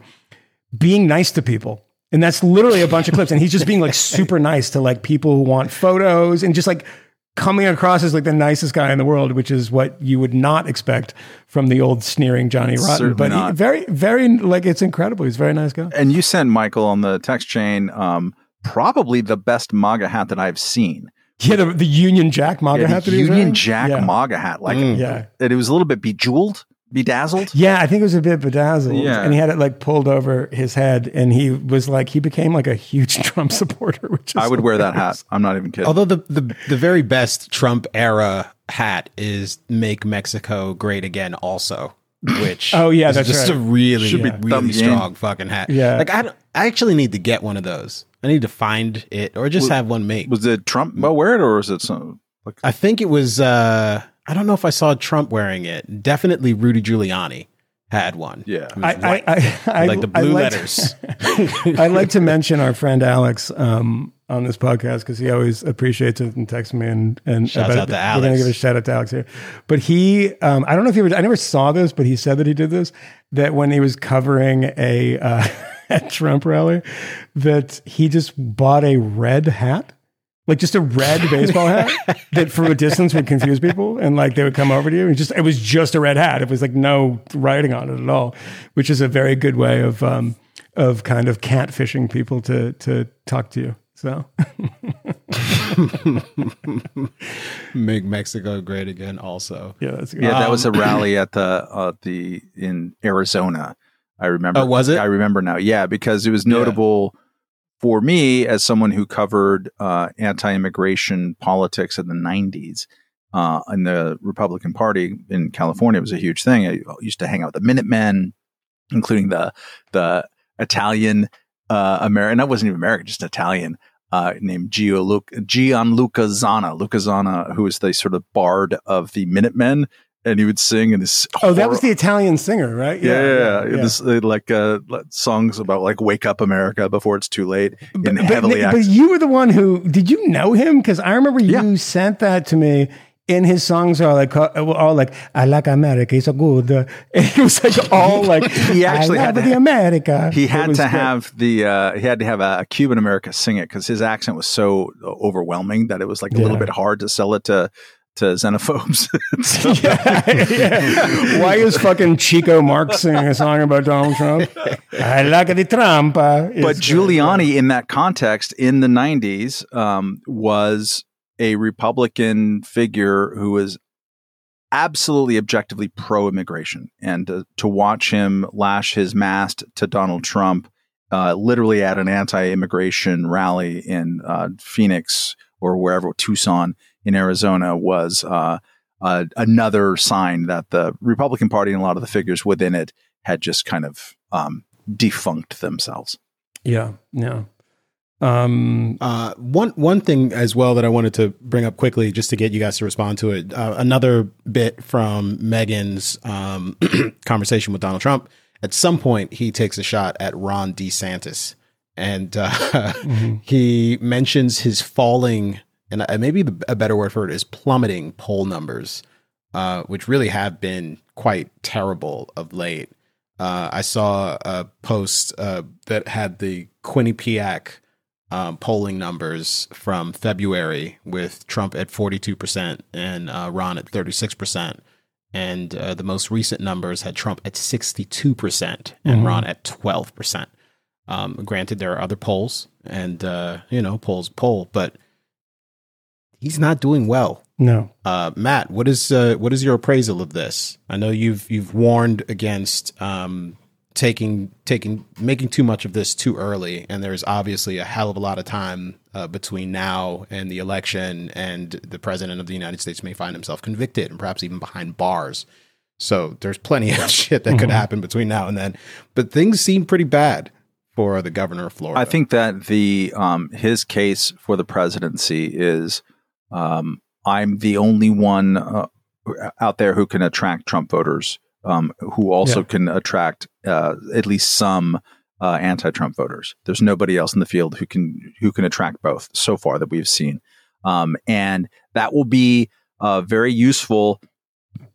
being nice to people. And that's literally a bunch of clips. And he's just being like super nice to like people who want photos and just like coming across as like the nicest guy in the world, which is what you would not expect from the old sneering Johnny Rotten. Certainly but he, very, very like it's incredible. He's a very nice guy. and you sent Michael on the text chain um, probably the best MAGA hat that I've seen. Yeah, the, the Union Jack MAGA Yeah, hat the that he was Union? Jack yeah. MAGA hat, like Mm. Yeah. it, it was a little bit bejeweled, bedazzled. Yeah, I think it was a bit bedazzled. Yeah. And he had it like pulled over his head and he was like he became like a huge <laughs> Trump supporter, which is I would wear that hat. I'm not even kidding. Although the, the the very best Trump era hat is "Make Mexico Great Again," also, which <laughs> Oh, yeah, is that's just right. a really Should be really strong fucking hat. Yeah. like I I actually need to get one of those. I need to find it or just Was- have one made. was it Trump well wear it or was it some? Like, I think it was. uh I don't know if I saw Trump wearing it. Definitely Rudy Giuliani had one. Yeah. I, white, I, I, I, like the I blue like to- <laughs> <laughs> letters. I'd like to mention our friend Alex um, on this podcast because he always appreciates it and texts me and and Shouts about out it. to We're gonna give a shout out to Alex here. But he, um, I don't know if he ever, I never saw this, but he said that he did this. That when he was covering a, uh, <laughs> a Trump rally, that he just bought a red hat. Like just a red baseball hat <laughs> that from a distance would confuse people and like they would come over to you and just it was just a red hat. It was like no writing on it at all, which is a very good way of um of kind of catfishing people to to talk to you. So <laughs> Make Mexico Great Again. Also, yeah, that's good. Yeah, that was a rally <clears throat> at the uh, the in Arizona. I remember. Oh, was it? I remember now. Yeah, because it was notable for me as someone who covered uh, anti-immigration politics in the '90s. Uh, in the Republican Party in California, it was a huge thing. I used to hang out with the Minutemen, including the the Italian uh, American. I wasn't even American, just Italian. Uh, named Gio Gianluca Zana, Luca Zana, who was the sort of bard of the Minutemen, and he would sing in this. Oh, that was the Italian singer, right? yeah, yeah, yeah. This, uh, like uh, songs about like "Wake Up America" before it's too late, But, heavily but, but you were the one who did you know him? Because I remember you Yeah. sent that to me. In his songs are like uh, all like I like America, it's so good. Uh, <laughs> it was like all <laughs> like He actually I had to the America. he had to have the uh, he had to have a, Cuban America sing it because his accent was so overwhelming that it was like a little bit hard to sell it to to xenophobes. <laughs> So- <laughs> yeah, yeah. Why is fucking Chico Marx singing a song about Donald Trump? I like the Trump. uh, but Giuliani, in that context, in the '90s, um, was a Republican figure who was absolutely objectively pro-immigration, and to, to watch him lash his mast to Donald Trump, uh, literally at an anti-immigration rally in uh, Phoenix or wherever Tucson in Arizona, was uh, uh, another sign that the Republican Party and a lot of the figures within it had just kind of um, defunct themselves. yeah, yeah. Um, Uh, one one thing as well that I wanted to bring up quickly, just to get you guys to respond to it. Uh, another bit from Megyn's um, <clears throat> conversation with Donald Trump. At some point, he takes a shot at Ron DeSantis, and uh, <laughs> he mentions his falling, and maybe the, a better word for it is plummeting poll numbers, uh, which really have been quite terrible of late. Uh, I saw a post uh, that had the Quinnipiac um, polling numbers from February with Trump at 42% and uh, Ron at 36%. And uh, the most recent numbers had Trump at 62% and Mhm. Ron at 12%. Um, granted, there are other polls, and, uh, you know, polls poll, but he's not doing well. no, Uh, Matt, what is uh, what is your appraisal of this? I know you've you've warned against um, taking taking making too much of this too early, and there's obviously a hell of a lot of time uh, between now and the election, and the president of the United States may find himself convicted and perhaps even behind bars. So there's plenty of shit that could Mhm. happen between now and then, but things seem pretty bad for the governor of Florida. I think that the um, his case for the presidency is um, I'm the only one uh, out there who can attract Trump voters, um, who also Yeah. can attract uh, at least some uh, anti-Trump voters. There's nobody else in the field who can who can attract both so far that we've seen, um, and that will be uh, very useful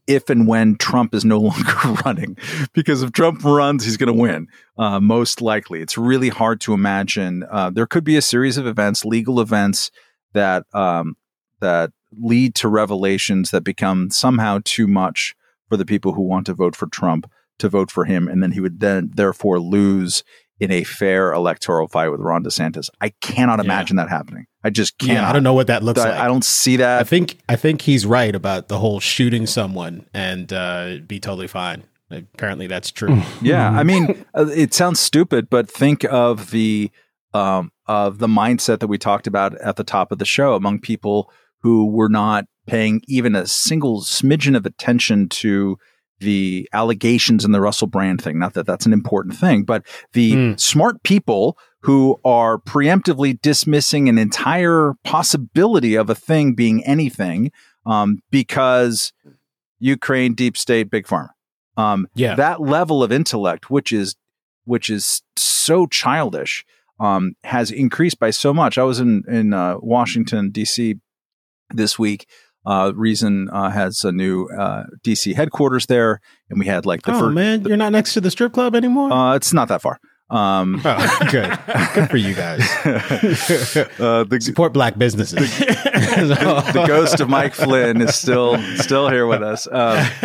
if and when Trump is no <laughs> longer running. Because if Trump runs, he's going to win, uh, most likely. It's really hard to imagine. Uh, there could be a series of events, legal events that um, that lead to revelations that become somehow too much for the people who want to vote for Trump to vote for him, and then he would then therefore lose in a fair electoral fight with Ron DeSantis. I cannot Yeah. imagine that happening. I just can't. Yeah, I don't know what that looks I, like. I don't see that. I that. think I think he's right about the whole shooting someone and uh, be totally fine. Apparently, that's true. <laughs> Yeah, I mean, uh, it sounds stupid, but think of the um, of the mindset that we talked about at the top of the show among people who were not paying even a single smidgen of attention to the allegations in the Russell Brand thing. Not that that's an important thing, but the Hmm. smart people who are preemptively dismissing an entire possibility of a thing being anything um, because Ukraine, deep state, big pharma. Um, Yeah. that level of intellect, which is which is so childish, um, has increased by so much. I was in in uh, Washington D.C. this week. Uh, Reason uh, has a new uh, D.C. headquarters there, and we had like the oh first. man, you're not next to the strip club anymore. Uh, it's not that far. Um, oh, good, good for you guys. <laughs> uh, the, Support black businesses. the <laughs> <laughs> ghost of Mike Flynn is still still here with us. Um,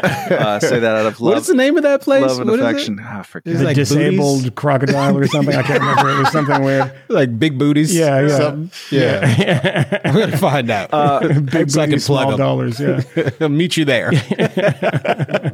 uh, say that out of love, What's the name of that place? love and What is it? affection. Ah, forget Is it. it like disabled booties? crocodile or something. I can't remember. It was something weird. <laughs> Like big booties. Yeah, yeah. something? Yeah. I'm gonna find out. Uh, Big so I booty, can plug small 'em. dollars. Yeah. I'll meet you there.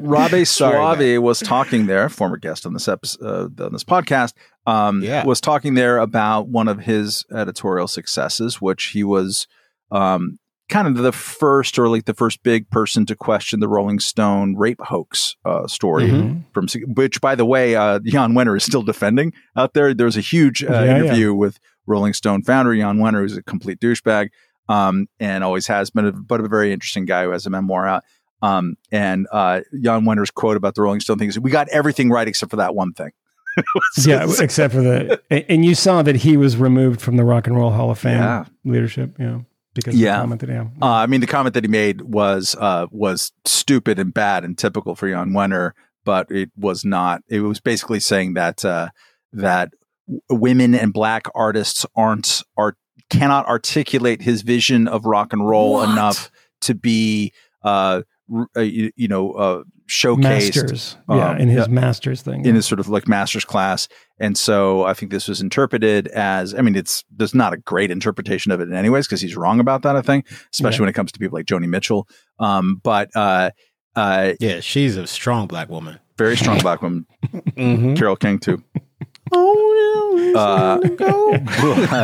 Robbie Sorry, Soave was talking there, former guest on this episode, uh, on this podcast. Um, Yeah. was talking there about one of his editorial successes, which he was um, kind of the first, or like the first big person to question the Rolling Stone rape hoax uh, story. Mhm. From which, by the way, uh, Jan Wenner is still defending out there. There was a huge uh, Yeah, yeah. interview with Rolling Stone founder Jan Wenner, who's a complete douchebag um, and always has been, a, but a very interesting guy who has a memoir out. Um, and uh, Jan Wenner's quote about the Rolling Stone thing is, "We got everything right except for that one thing." <laughs> Yeah, except for the and- and you saw that he was removed from the Rock and Roll Hall of Fame Yeah. leadership. Yeah, because Yeah. of the comment that yeah. Uh, I mean, the comment that he made was uh, was stupid and bad and typical for Jan Wenner, but it was not. It was basically saying that uh, that women and black artists aren't are cannot articulate his vision of rock and roll What? enough to be uh, uh, you, you know uh, showcased masters. yeah, um, in his yeah. masters thing. in his sort of like master's class. And so I think this was interpreted as, I mean, it's, there's not a great interpretation of it in anyways, because he's wrong about that, I think, especially Yeah. when it comes to people like Joni Mitchell. Um, but, uh, uh, yeah, she's a strong black woman. very strong black woman, <laughs> Mm-hmm. Carole King too. Oh, Uh, <laughs>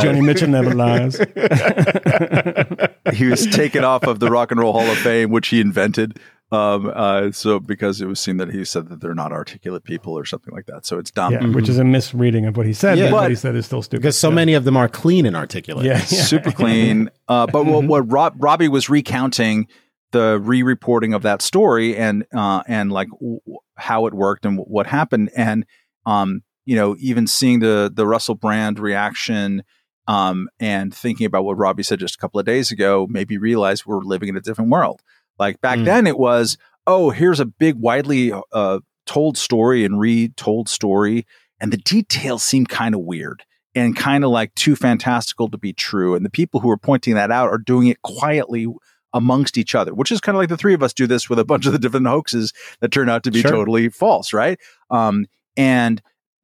Joni Mitchell never lies. <laughs> he was taken off of the Rock and Roll Hall of Fame, which he invented. Um, uh, so because it was seen that he said that they're not articulate people or something like that. So it's dumb. Yeah, which is a misreading of what he said. Yeah. but But- what he said is still stupid. because so Yeah. many of them are clean and articulate. Yeah, yeah. super clean. <laughs> Uh, but what, what Rob, Robbie was recounting the re-reporting of that story and uh, and like w- w- how it worked and w- what happened, and um, you know, even seeing the the Russell Brand reaction. Um, and thinking about what Robbie said just a couple of days ago, maybe realize we're living in a different world. Like back Mm. then, it was, oh, here's a big, widely uh, told story and retold story, and the details seem kind of weird and kind of like too fantastical to be true. And the people who are pointing that out are doing it quietly amongst each other, which is kind of like the three of us do this with a bunch of the different hoaxes that turn out to be Sure. totally false, right? Um, and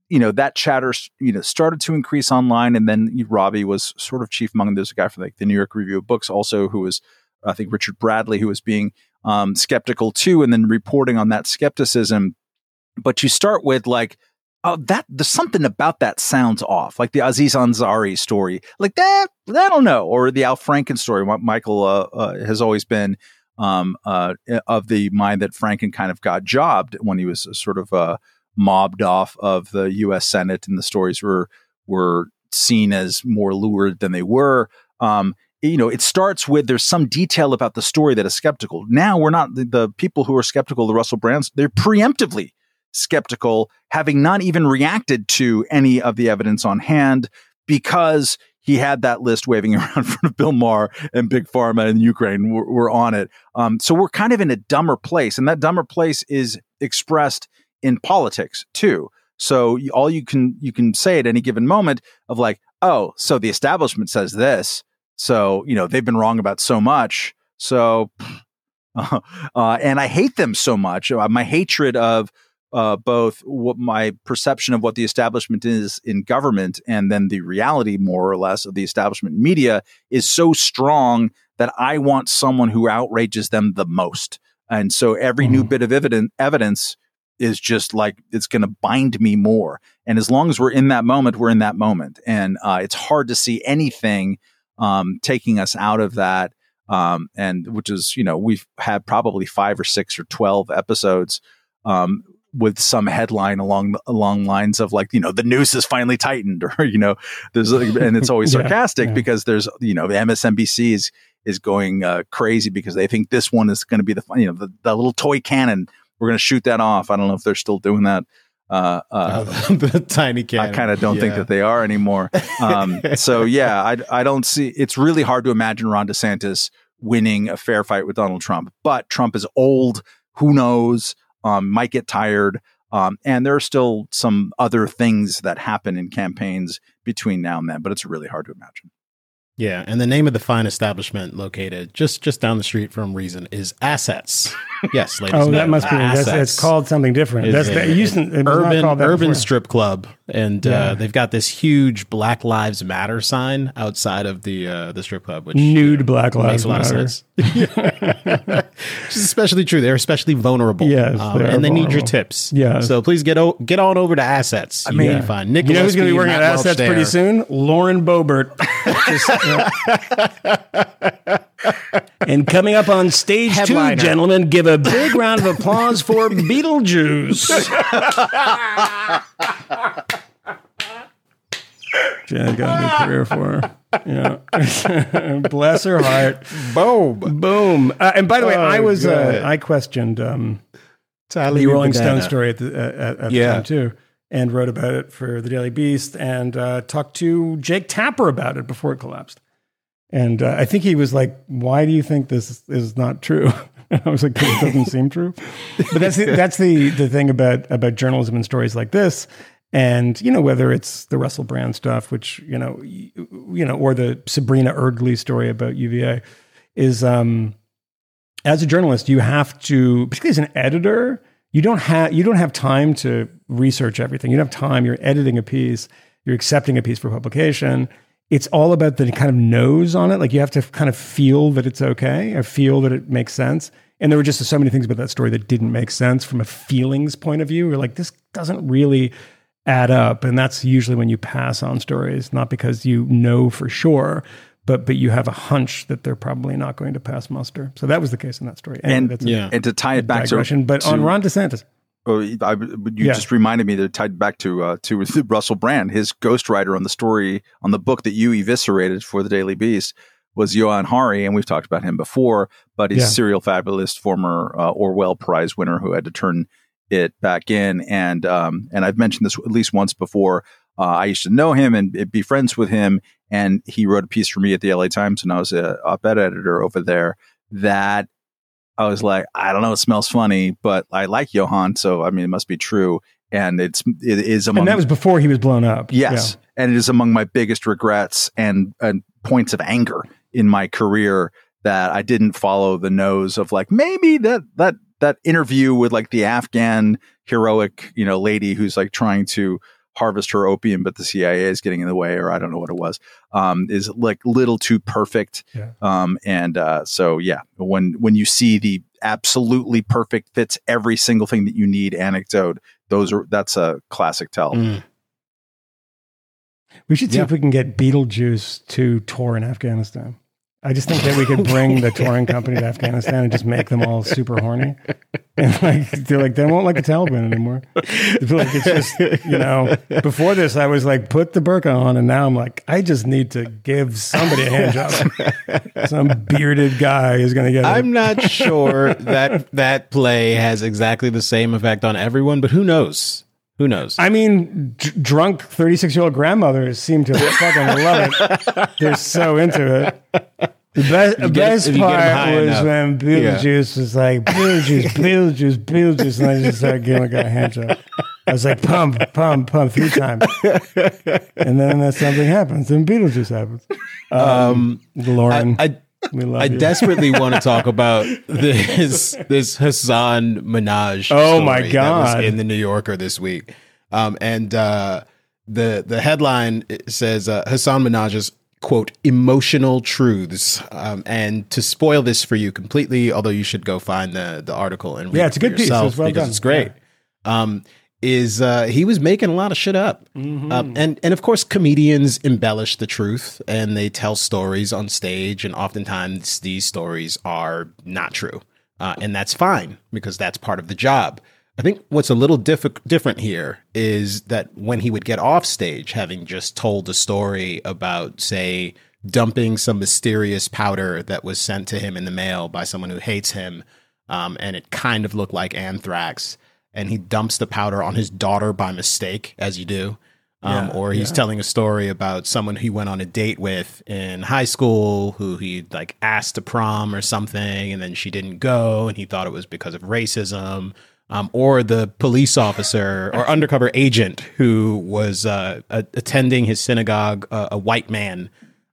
you know that chatter, you know, started to increase online, and then Robbie was sort of chief among. There's a guy from like the New York Review of Books, also who was, I think, Richard Bradley, who was being um, skeptical too, and then reporting on that skepticism. But you start with like, oh, that there's something about that sounds off, like the Aziz Ansari story, like that. I don't know, or the Al Franken story. Mi- Michael uh, uh, has always been um, uh, of the mind that Franken kind of got jobbed when he was sort of uh, mobbed off of the U.S. Senate, and the stories were were seen as more lurid than they were. Um, you know, it starts with there's some detail about the story that is skeptical. Now we're not the, the people who are skeptical the Russell Brands. They're preemptively skeptical, having not even reacted to any of the evidence on hand because he had that list waving <laughs> around in front of Bill Maher and Big Pharma and Ukraine were, were on it. Um, so we're kind of in a dumber place, and that dumber place is expressed in politics too. So you- all you can you can say at any given moment of like, oh, so the establishment says this, so you know they've been wrong about so much. So, <laughs> uh, and I hate them so much. Uh, my hatred of uh, both what my perception of what the establishment is in government and then the reality, more or less, of the establishment media is so strong that I want someone who outrages them the most. And so every mm. new bit of evidence, evidence is just like it's going to bind me more. And as long as we're in that moment, we're in that moment. And uh, it's hard to see anything um, taking us out of that. Um, and which is, you know, we've had probably five or six or 12 episodes um, with some headline along along lines of like you know the noose is finally tightened <laughs> or you know there's and it's always <laughs> sarcastic yeah, yeah. because there's you know MSNBC is is going uh, crazy because they think this one is going to be the you know the, the little toy cannon we're going to shoot that off I don't know if they're still doing that uh, uh, <laughs> the tiny cannon I kind of don't yeah. think that they are anymore um, <laughs> so yeah I I don't see it's really hard to imagine Ron DeSantis winning a fair fight with Donald Trump but Trump is old who knows um, might get tired. Um, and there are still some other things that happen in campaigns between now and then, but it's really hard to imagine. Yeah, and the name of the fine establishment located just just down the street from Reason is Assets. Yes, ladies. oh, that must be that's, that's called something different. That's the, used to, urban urban strip club, and uh, yeah. uh, they've got this huge Black Lives Matter sign outside of the uh, the strip club, which nude Black Lives Matter. <laughs> Which is especially true. They're especially vulnerable. Yes, um, and they need your tips. Yeah. So please get o- get on over to Assets. I mean, find Nick. You know who's going to be working at Assets there. pretty soon? Lauren Boebert. <laughs> and coming up on stage Headliner. two, gentlemen, give a big round of applause for <laughs> Beetlejuice. Jen got a new career for her. Yeah, <laughs> bless her heart. Boom, boom. Uh, and by the way, oh, I was uh, I questioned um, the Rolling Stone story at the uh, at, at yeah. the time too, and wrote about it for the Daily Beast, and uh, talked to Jake Tapper about it before it collapsed. And uh, I think he was like, "Why do you think this is not true?" And <laughs> I was like, "It doesn't seem true." But that's the, that's the the thing about about journalism and stories like this. And you know whether it's the Russell Brand stuff, which you know, you, know, or the Sabrina Erdely story about UVA, is um, as a journalist, you have to, particularly as an editor, you don't have you don't have time to research everything. You don't have time. You're editing a piece. You're accepting a piece for publication it's all about the kind of nose on it. Like you have to kind of feel that it's okay or feel that it makes sense. And there were just so many things about that story that didn't make sense from a feelings point of view. We're like, this doesn't really add up. And that's usually when you pass on stories, not because you know for sure, but but you have a hunch that they're probably not going to pass muster. So that was the case in that story. And, and yeah, and to tie it back to, but to, on Ron DeSantis, Oh, I, you yeah. just reminded me that tied back to uh, to <laughs> Russell Brand, his ghostwriter on the story on the book that you eviscerated for the Daily Beast was Johann Hari, and we've talked about him before. But he's yeah. serial fabulist, former uh, Orwell Prize winner who had to turn it back in, and um, and I've mentioned this at least once before. Uh, I used to know him and be friends with him, and he wrote a piece for me at the LA Times, and I was a op-ed editor over there. That I was like, I don't know, it smells funny, but I like Johann, so I mean, it must be true. And it's it is among and that was before he was blown up. Yes, yeah. and it is among my biggest regrets and and points of anger in my career that I didn't follow the nose of like maybe that that that interview with like the Afghan heroic you know lady who's like trying to harvest her opium, but the CIA is getting in the way, or I don't know what it was, um, is like little too perfect. Yeah. Um, and uh, so, yeah, when when you see the absolutely perfect fits every single thing that you need anecdote, those are that's a classic tell. Mm. We should see yeah. if we can get Beetlejuice to tour in Afghanistan. I just think that we could bring the <laughs> touring company to Afghanistan and just make them all super horny. And like they're like they won't like the Taliban anymore. I feel like it's just you know. Before this, I was like put the burqa on, and now I'm like I just need to give somebody a hand job. <laughs> Some bearded guy is going to get. It. I'm not sure that that play has exactly the same effect on everyone, but who knows? Who knows? I mean, d- drunk 36 year old grandmothers seem to <laughs> fucking love it. They're so into it. The best, get, best part was enough. when Beetlejuice yeah. was like, Beetlejuice, Beetlejuice, Beetlejuice. And I just started giving a guy a hand job. I was like, pump, pump, pump three times. and then something happens. Then Beetlejuice happens. Um, um, Lauren. I, I, We love I you. desperately want to <laughs> talk about this this Hasan Minhaj. Oh, my story that was God. in the New Yorker this week, um, and uh, the the headline says uh, Hasan Minhaj's quote emotional truths. Um, and to spoil this for you completely, although you should go find the the article and read Yeah, it it's a good piece. Well because done. it's great. Um, is uh, he was making a lot of shit up, Mm-hmm. um, and and of course comedians embellish the truth and they tell stories on stage, and oftentimes these stories are not true, uh, and that's fine because that's part of the job. I think what's a little diff- different here is that when he would get off stage, having just told a story about, say, dumping some mysterious powder that was sent to him in the mail by someone who hates him, um, and it kind of looked like anthrax, and he dumps the powder on his daughter by mistake, as you do. Um, Yeah, or he's telling a story about someone he went on a date with in high school who he like asked to prom or something, and then she didn't go, and he thought it was because of racism. Um, or the police officer or undercover agent who was uh, a- attending his synagogue, uh, a white man,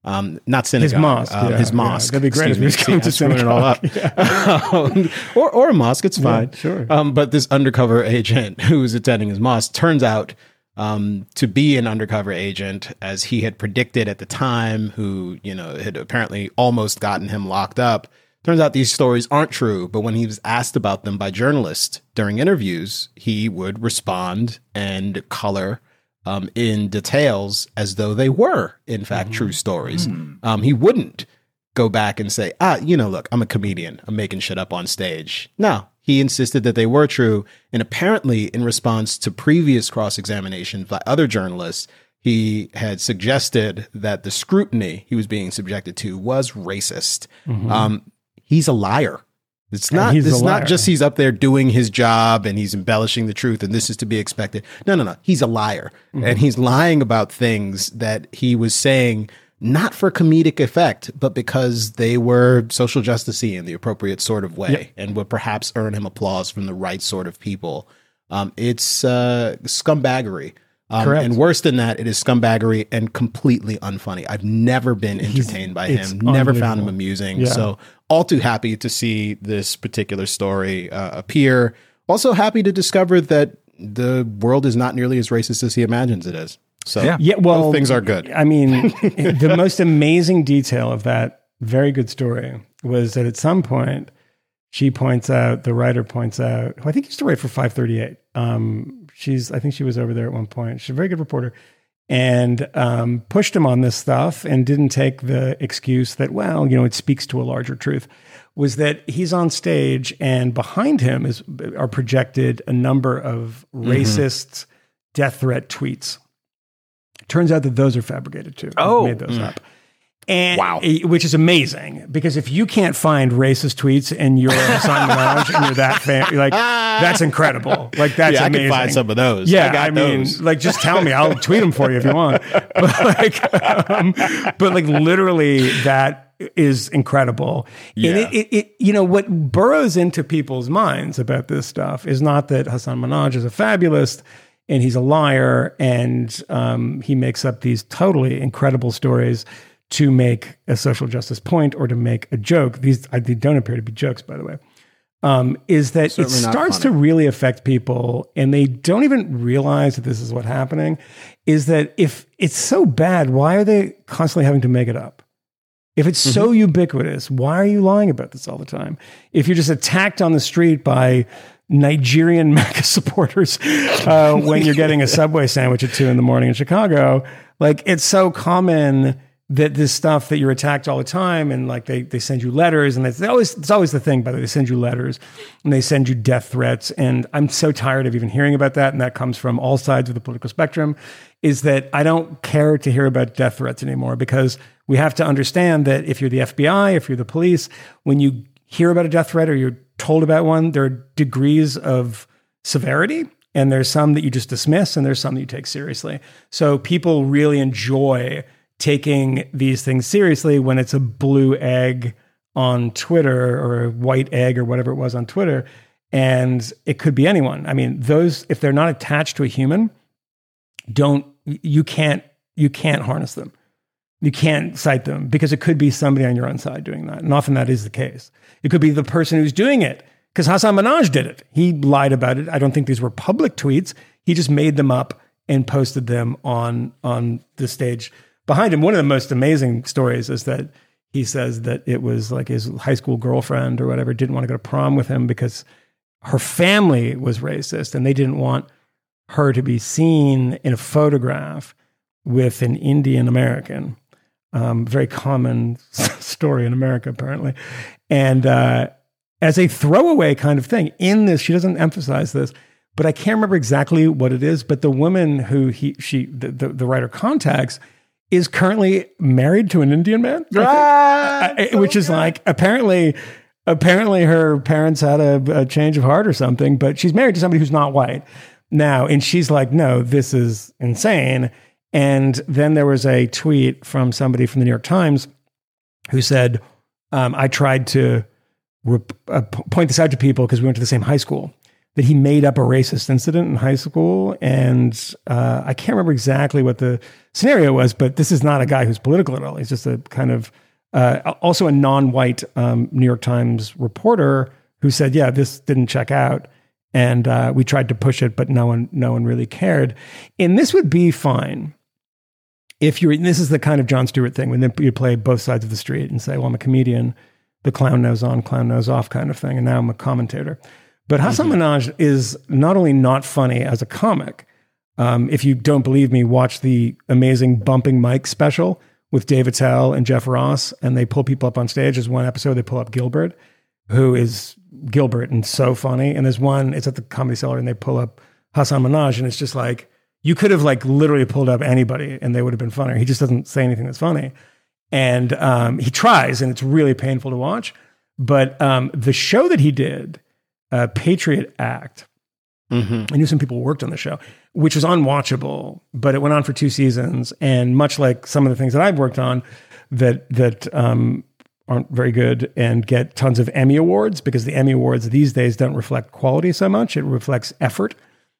um, not synagogue, mosque, uh, yeah, his yeah. mosque. That'd be great if he was Excuse going me. to See, it all up. Um, or or a mosque, it's fine. sure. Um, but this undercover agent <laughs> who was attending his mosque turns out um, to be an undercover agent, as he had predicted at the time, who you know had apparently almost gotten him locked up. Turns out these stories aren't true, but when he was asked about them by journalists during interviews, he would respond and color um, in details as though they were, in fact, true stories. Um, he wouldn't go back and say, ah, you know, look, I'm a comedian. I'm making shit up on stage. No, he insisted that they were true. And apparently, in response to previous cross examinations by other journalists, he had suggested that the scrutiny he was being subjected to was racist. Um, he's a liar. It's not. It's not just he's up there doing his job and he's embellishing the truth and this is to be expected. No, no, no. He's a liar Mm-hmm. and he's lying about things that he was saying not for comedic effect, but because they were social justicey in the appropriate sort of way and would perhaps earn him applause from the right sort of people. Um, it's uh, scumbaggery. Um, Correct. and worse than that, it is scumbaggery and completely unfunny. I've never been entertained by him. Never found him amusing. Yeah. So all too happy to see this particular story uh, appear. Also happy to discover that the world is not nearly as racist as he imagines it is. So Yeah. Yeah, well, both things are good. I mean, <laughs> the most amazing detail of that very good story was that at some point she points out, the writer points out, who I think used to write for 538. Um, she's, I think she was over there at one point. She's a very good reporter and um, pushed him on this stuff and didn't take the excuse that, well, you know, it speaks to a larger truth. Was that he's on stage and behind him is are projected a number of racist death threat tweets. Turns out that those are fabricated too. Oh. made those up. And Wow. which is amazing because if you can't find racist tweets in your <laughs> Hasan Minhaj and you're that fan, you're like that's incredible. Like that's yeah, I amazing. can find some of those. Yeah, I, got I, mean, those. like, just tell me. I'll tweet them for you if you want. <laughs> But like, um, but like, literally, that is incredible. Yeah. And it, it, it, you know, what burrows into people's minds about this stuff is not that Hasan Minhaj is a fabulist and he's a liar and um, he makes up these totally incredible stories to make a social justice point or to make a joke. These I, they don't appear to be jokes, by the way um, is that Certainly it starts funny. to really affect people and they don't even realize that this is what's happening is that if it's so bad why are they constantly having to make it up if it's so Mm-hmm. ubiquitous why are you lying about this all the time if you're just attacked on the street by Nigerian <laughs> MAGA supporters uh, when you're getting a <laughs> Subway sandwich at two in the morning in Chicago. Like it's so common that this stuff that you're attacked all the time and like they, they send you letters and it's always it's always the thing by the way they send you letters and they send you death threats. And I'm so tired of even hearing about that. And that comes from all sides of the political spectrum is that I don't care to hear about death threats anymore because we have to understand that if you're the FBI if you're the police when you hear about a death threat or you're told about one there are degrees of severity and there's some that you just dismiss and there's some that you take seriously. So people really enjoy taking these things seriously when it's a blue egg on Twitter or a white egg or whatever it was on Twitter. And it could be anyone. I mean, those, if they're not attached to a human, don't, you can't, you can't harness them. You can't cite them because it could be somebody on your own side doing that. And often that is the case. It could be the person who's doing it because Hasan Minhaj did it. He lied about it. I don't think these were public tweets. He just made them up and posted them on on the stage behind him. One of the most amazing stories is that he says that it was like his high school girlfriend or whatever didn't want to go to prom with him because her family was racist and they didn't want her to be seen in a photograph with an Indian American. Um, very common <laughs> story in America, apparently. And uh, as a throwaway kind of thing in this, she doesn't emphasize this, but I can't remember exactly what it is. But the woman who he, she, the, the, the writer contacts is currently married to an Indian man, Ah, I- I- which is like apparently, apparently her parents had a, a change of heart or something, but she's married to somebody who's not white now. And she's like, no, this is insane. And then there was a tweet from somebody from the New York Times who said, um, I tried to rep- uh, point this out to people because we went to the same high school that he made up a racist incident in high school. And uh, I can't remember exactly what the scenario was, but this is not a guy who's political at all. He's just a kind of uh, also a non white um, New York Times reporter who said, Yeah, this didn't check out. And uh, we tried to push it, but no one, no one really cared. And this would be fine if you're. This is the kind of Jon Stewart thing when you play both sides of the street and say, "Well, I'm a comedian, the clown nose on, clown nose off," kind of thing, and now I'm a commentator. But Hasan Minhaj is not only not funny as a comic. Um, if you don't believe me, watch the amazing Bumping Mics special with Dave Attell and Jeff Ross, and they pull people up on stage. There's one episode they pull up Gilbert, who is Gilbert and so funny. And there's one, it's at the Comedy Cellar, and they pull up Hassan Minaj, and it's just like you could have like literally pulled up anybody, and they would have been funnier. He just doesn't say anything that's funny, and um, he tries, and it's really painful to watch. But um, the show that he did, uh, Patriot Act, I knew some people worked on the show, which was unwatchable, but it went on for two seasons. And much like some of the things that I've worked on that that um, aren't very good and get tons of Emmy awards because the Emmy awards these days don't reflect quality so much; it reflects effort.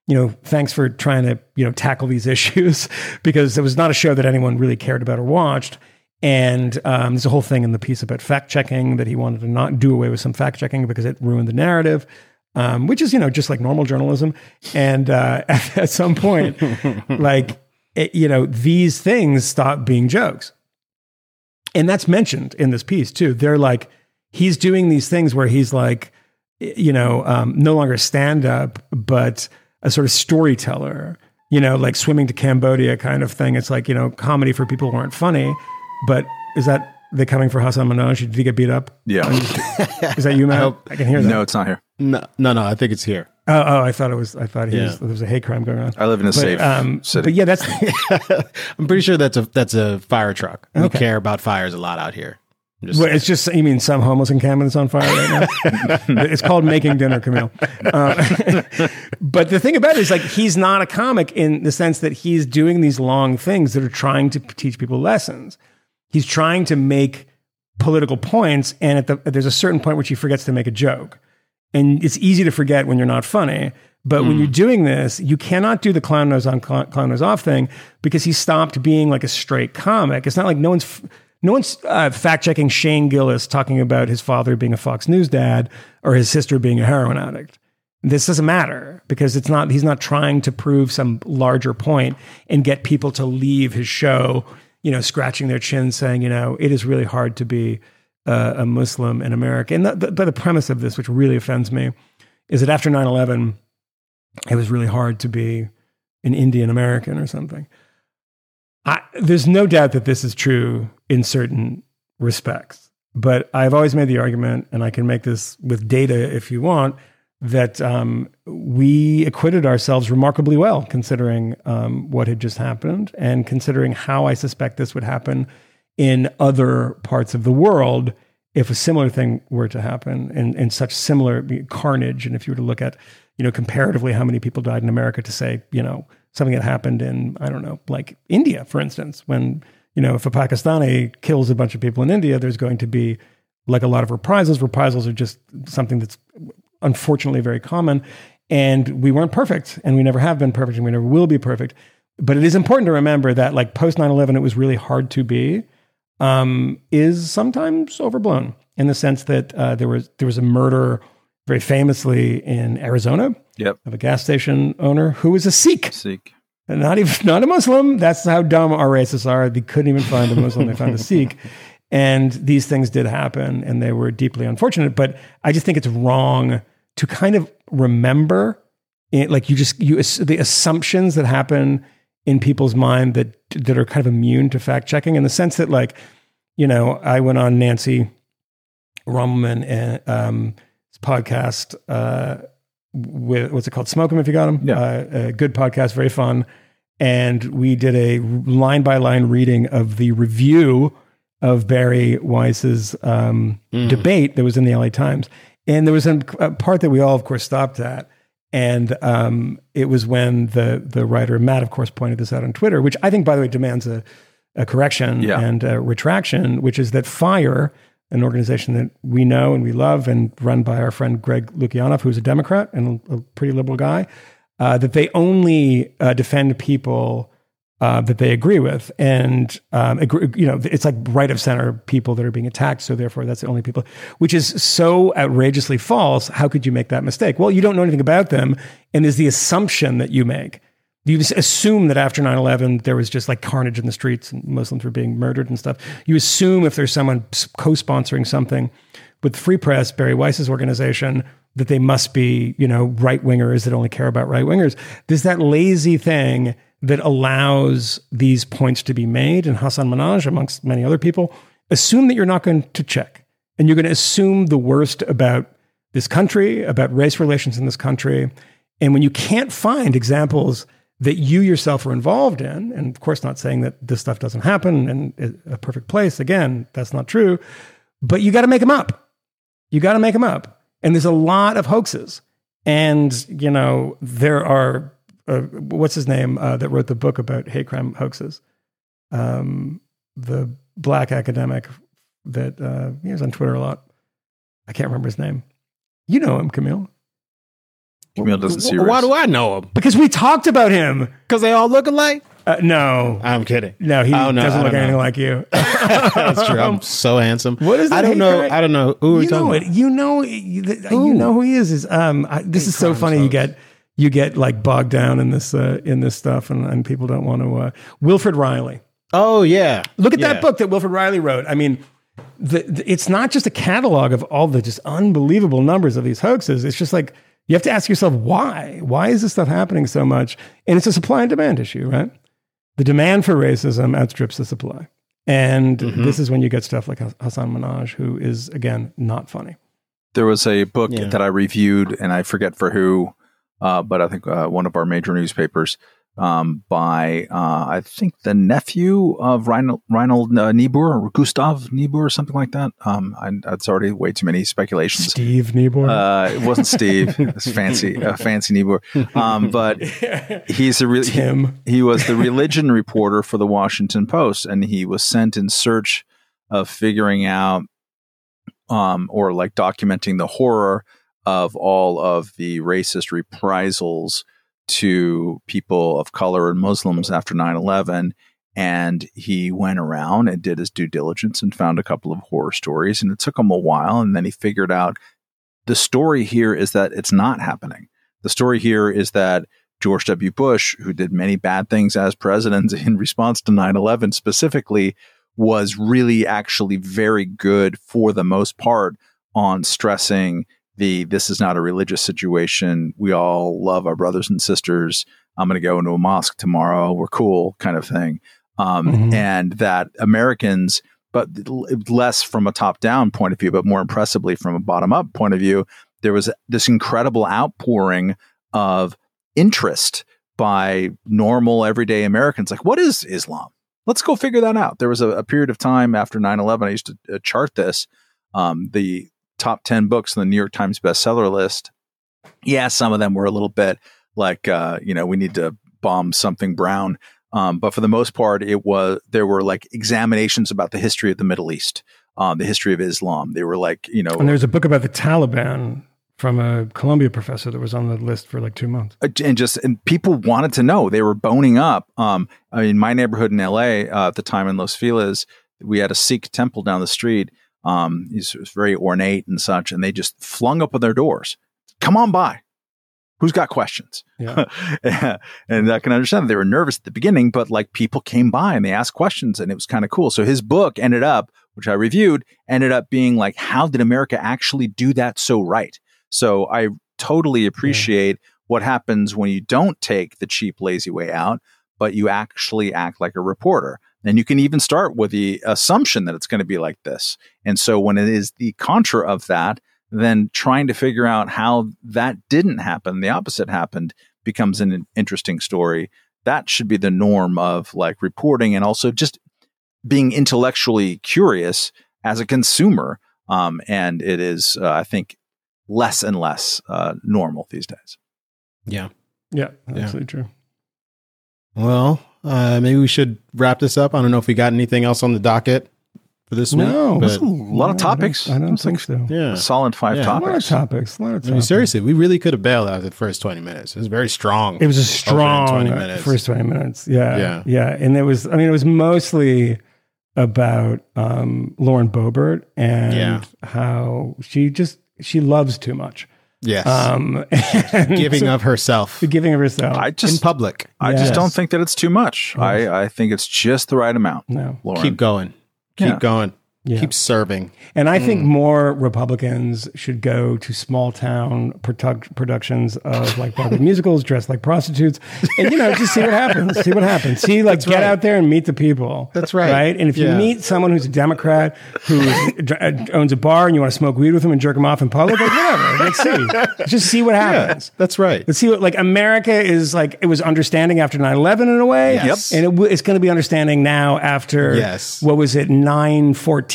You know, thanks for trying to you know tackle these <laughs> issues because it was not a show that anyone really cared about or watched. And um, there's a whole thing in the piece about fact checking that he wanted to not do away with some fact checking because it ruined the narrative um, which is you know just like normal journalism. And uh, <laughs> at, at some point, <laughs> like it, you know, these things stop being jokes, and that's mentioned in this piece too. They're like he's doing these things where he's like, you know, um, no longer stand up, but a sort of storyteller. You know, like swimming to Cambodia kind of thing. It's like you know, comedy for people who aren't funny. But is that they coming for Hasan Minhaj? Did he get beat up? Yeah. <laughs> Is that you, Matt? I, can hear that. No, it's not here. No, no, no. I think it's here. Oh, oh, I thought it was. I thought he Yeah. was, there was a hate crime going on. I live in a safe um, city. But yeah, that's <laughs> I'm pretty sure that's a that's a fire truck. We Okay. care about fires a lot out here. Just well, it's just. You mean some homeless encampment that's on fire right now? <laughs> it's called making dinner, Camille. Uh, but the thing about it is, like, he's not a comic in the sense that he's doing these long things that are trying to teach people lessons. He's trying to make political points, and at the there's a certain point which he forgets to make a joke. And it's easy to forget when you're not funny. But when you're doing this, you cannot do the clown nose on, clown clown nose off thing because he stopped being like a straight comic. It's not like no one's f- no one's uh, fact checking Shane Gillis talking about his father being a Fox News dad or his sister being a heroin addict. This doesn't matter because it's not. He's not trying to prove some larger point and get people to leave his show, you know, scratching their chin, saying, you know, it is really hard to be uh, a Muslim in America. And the, the, the premise of this, which really offends me, is that after 9 11, it was really hard to be an Indian American or something. I, there's no doubt that this is true in certain respects. But I've always made the argument, and I can make this with data if you want, that um, we acquitted ourselves remarkably well considering um, what had just happened and considering how I suspect this would happen in other parts of the world if a similar thing were to happen in, in such similar carnage. And if you were to look at, you know, comparatively how many people died in America to say, you know, something that happened in, I don't know, like India, for instance, when, you know, if a Pakistani kills a bunch of people in India, there's going to be like a lot of reprisals. Reprisals are just something that's unfortunately very common. And we weren't perfect, and we never have been perfect, and we never will be perfect. But it is important to remember that, like post 9 11, it was really hard to be. um, is sometimes overblown in the sense that uh, there was there was a murder very famously in Arizona Yep. of a gas station owner who was a Sikh. And not even not a Muslim. That's how dumb our racists are. They couldn't even find a Muslim. They found a <laughs> Sikh. And these things did happen and they were deeply unfortunate. But I just think it's wrong to kind of remember it, like you just you the assumptions that happen in people's mind that that are kind of immune to fact checking in the sense that like, you know, I went on Nancy Rommelmann and um podcast uh with what's it called? Smoke 'em if you got them. Yeah. Uh, a good podcast, very fun. And we did a line by line reading of the review of Bari Weiss's um, debate that was in the LA Times. And there was a, part that we all, of course, stopped at. And um, it was when the the writer Matt, of course, pointed this out on Twitter, which I think, by the way, demands a, a correction Yeah. and a retraction, which is that Fire, an organization that we know and we love and run by our friend Greg Lukianoff, who's a Democrat and a, a pretty liberal guy, uh, that they only uh, defend people uh, that they agree with, and um, agree, you know, it's like right of center people that are being attacked. So therefore, that's the only people, which is so outrageously false. How could you make that mistake? Well, you don't know anything about them, and there's the assumption that you make. You assume that after 9 11, there was just like carnage in the streets and Muslims were being murdered and stuff. You assume if there's someone co sponsoring something with Free Press, Bari Weiss's organization, that they must be, you know, right wingers that only care about right wingers. There's that lazy thing that allows these points to be made. And Hasan Minhaj, amongst many other people, assume that you're not going to check and you're going to assume the worst about this country, about race relations in this country. And when you can't find examples that you yourself are involved in, and of course, not saying that this stuff doesn't happen in a perfect place, again, that's not true, but you got to make them up. You got to make them up. And there's a lot of hoaxes. And, you know, there are, uh, what's his name uh, that wrote the book about hate crime hoaxes? Um, the black academic that uh, he was on Twitter a lot. I can't remember his name. You know him, Camille. Camille doesn't see Why race. do I know him? Because we talked about him. Because they all look alike. Uh, no, I'm kidding. no, he Oh, no, doesn't look don't anything like you. <laughs> That's true. I'm <laughs> so handsome. What is I don't know. crime? I don't know. Who are you talking know about? it. You know. You, the- Who? you know who he is. Is um. I, this Hate is so crimes funny. You get you get like bogged down in this uh, in this stuff, and, and people don't want to. Uh, Wilfred Reilly. Oh yeah. Look at Yeah. that book that Wilfred Reilly wrote. I mean, the, the, it's not just a catalog of all the just unbelievable numbers of these hoaxes. It's just like you have to ask yourself why. Why is this stuff happening so much? And it's a supply and demand issue, right? The demand for racism outstrips the supply. And Mm-hmm. this is when you get stuff like Hasan Minhaj, who is, again, not funny. There was a book Yeah. that I reviewed, and I forget for who, uh, but I think uh, one of our major newspapers um, by uh, I think the nephew of Reinhold, Reinhold uh, Niebuhr or Gustav Niebuhr or something like that. Um, I, that's already way too many speculations. Steve Niebuhr. Uh, it wasn't Steve. <laughs> It's fancy, uh, fancy Niebuhr. Um, but <laughs> he's a really Tim. he was the religion reporter for the Washington Post, and he was sent in search of figuring out, um, or like documenting the horror of all of the racist reprisals to people of color and Muslims after 9 11. And he went around and did his due diligence and found a couple of horror stories. And it took him a while. And then he figured out the story here is that it's not happening. The story here is that George W. Bush, who did many bad things as president <laughs> in response to 9 11 specifically, was really actually very good for the most part on stressing the this is not a religious situation. We all love our brothers and sisters. I'm going to go into a mosque tomorrow. We're cool, kind of thing. Um, Mhm. And that Americans, but less from a top down point of view, but more impressively from a bottom up point of view, there was this incredible outpouring of interest by normal everyday Americans. Like, what is Islam? Let's go figure that out. There was a, a period of time after 9 11, I used to uh, chart this. Um, the top 10 books on the New York Times bestseller list. Yeah, some of them were a little bit like, uh, you know, we need to bomb something brown. Um, but for the most part, it was, there were like examinations about the history of the Middle East, um, the history of Islam. They were like, you know, And there's a book about the Taliban from a Columbia professor that was on the list for like two months. uh, and just and people wanted to know they were boning up um i mean my neighborhood in la uh, at the time in los feliz we had a Sikh temple down the street. Um, he's very ornate and such, and they just flung open their doors. Come on by. Who's got questions? Yeah. <laughs> and I can understand that they were nervous at the beginning, but like people came by and they asked questions, and it was kind of cool. So his book ended up, which I reviewed, ended up being like, how did America actually do that so right? So I totally appreciate what happens when you don't take the cheap, lazy way out, but you actually act like a reporter. And you can even start with the assumption that it's going to be like this. And so when it is the contra of that, then trying to figure out how that didn't happen, the opposite happened, becomes an interesting story. That should be the norm of like reporting and also just being intellectually curious as a consumer. Um, and it is, uh, I think, less and less uh, normal these days. Yeah. Yeah, Yeah. absolutely true. Well, uh, maybe we should wrap this up. I don't know if we got anything else on the docket for this No, week. that's But A lot of No, I don't- topics. I don't, think so. yeah. A solid five Yeah. A lot of topics. topics. A lot of I topics. mean, seriously, we really could have bailed out the first 20 minutes. It was very strong. It was a strong 20 minutes. first 20 minutes. Yeah. Yeah. Yeah. And it was, I mean, it was mostly about um, Lauren Boebert and Yeah. how she just, she loves too much. Yes. Um, <laughs> and Giving of herself giving of herself. I just, in public. I Yes. just don't think that it's too much. I, I think it's just the right amount. no. Lauren. Keep going. Keep Yeah. going. Yeah. Keep serving. And I Hmm. think more Republicans should go to small town produc- productions of like Broadway <laughs> musicals, dressed like prostitutes, and you know, just see what <laughs> happens. See what happens. See, like, get right. out there and meet the people. That's right. Right. And if you meet someone who's a Democrat who <laughs> owns a bar and you want to smoke weed with him and jerk him off in public, like, whatever. Let's see. Just see what happens. That's right. Let's see what like America is like. It was understanding after 9-11 in a way. Yes. And it, w- it's going to be understanding now after Yes. what was it,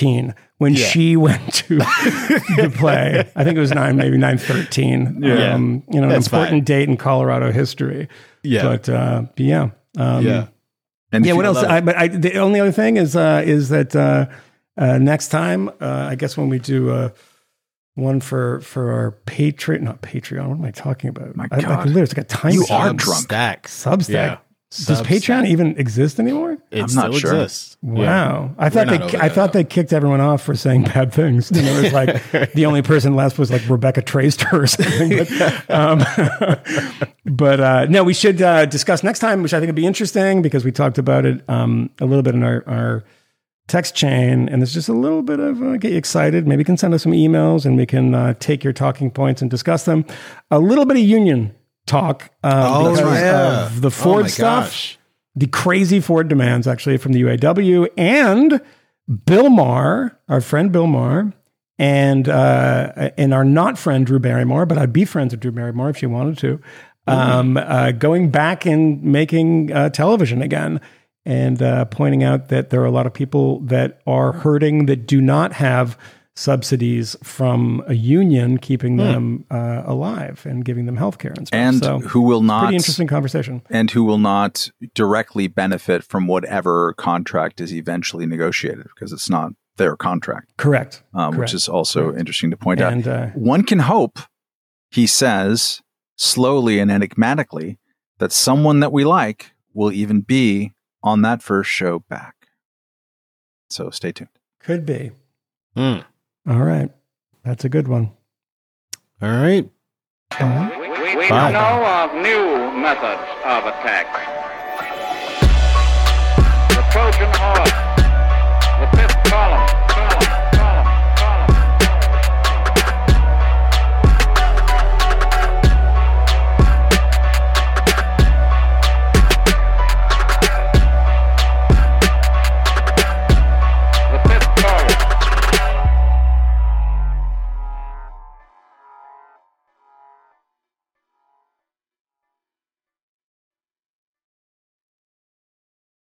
9-14, when Yeah. she <laughs> went to the play. I think it was 9, maybe 9-13. Yeah. Um, you know, an That's important fine. date in Colorado history. Yeah. But, uh, but yeah. Um, yeah. And yeah. What else? I, but I, the only other thing is, uh, is that, uh, uh, next time, uh, I guess when we do, uh, one for for our Patreon, not Patreon. What am I talking about? My I, I God. can literally, it's like a time. You are drunk. Substack. Substack. Yeah. Does Substack. Patreon even exist anymore? It I'm still not sure. exists. Wow. I thought We're they I thought though. they kicked everyone off for saying bad things. And it was like <laughs> the only person left was like Rebecca Traister or something. But, um, <laughs> but uh, no, we should uh, discuss next time, which I think would be interesting because we talked about it um, a little bit in our, our text chain, and there's just a little bit of uh, get you excited. Maybe you can send us some emails and we can uh, take your talking points and discuss them. A little bit of union talk uh, Oh, because yeah. of the Oh, Ford my stuff gosh. the crazy Ford demands actually from the UAW and Bill Maher, our friend Bill Maher, and uh, and our not friend Drew Barrymore, but I'd be friends with Drew Barrymore if she wanted to. Um, uh, going back and making uh, television again, and uh, pointing out that there are a lot of people that are hurting that do not have subsidies from a union keeping them uh, alive and giving them health care and stuff. and so, who will not pretty interesting conversation. and who will not directly benefit from whatever contract is eventually negotiated because it's not their contract, Correct. um, which is also interesting to point And out. uh, One can hope, he says slowly and enigmatically, that someone that we like will even be on that first show back. So stay tuned. could be. Mm. All right. That's a good one. All right. We, we Bye. know of new methods of attack. The Trojan horse, the fifth column,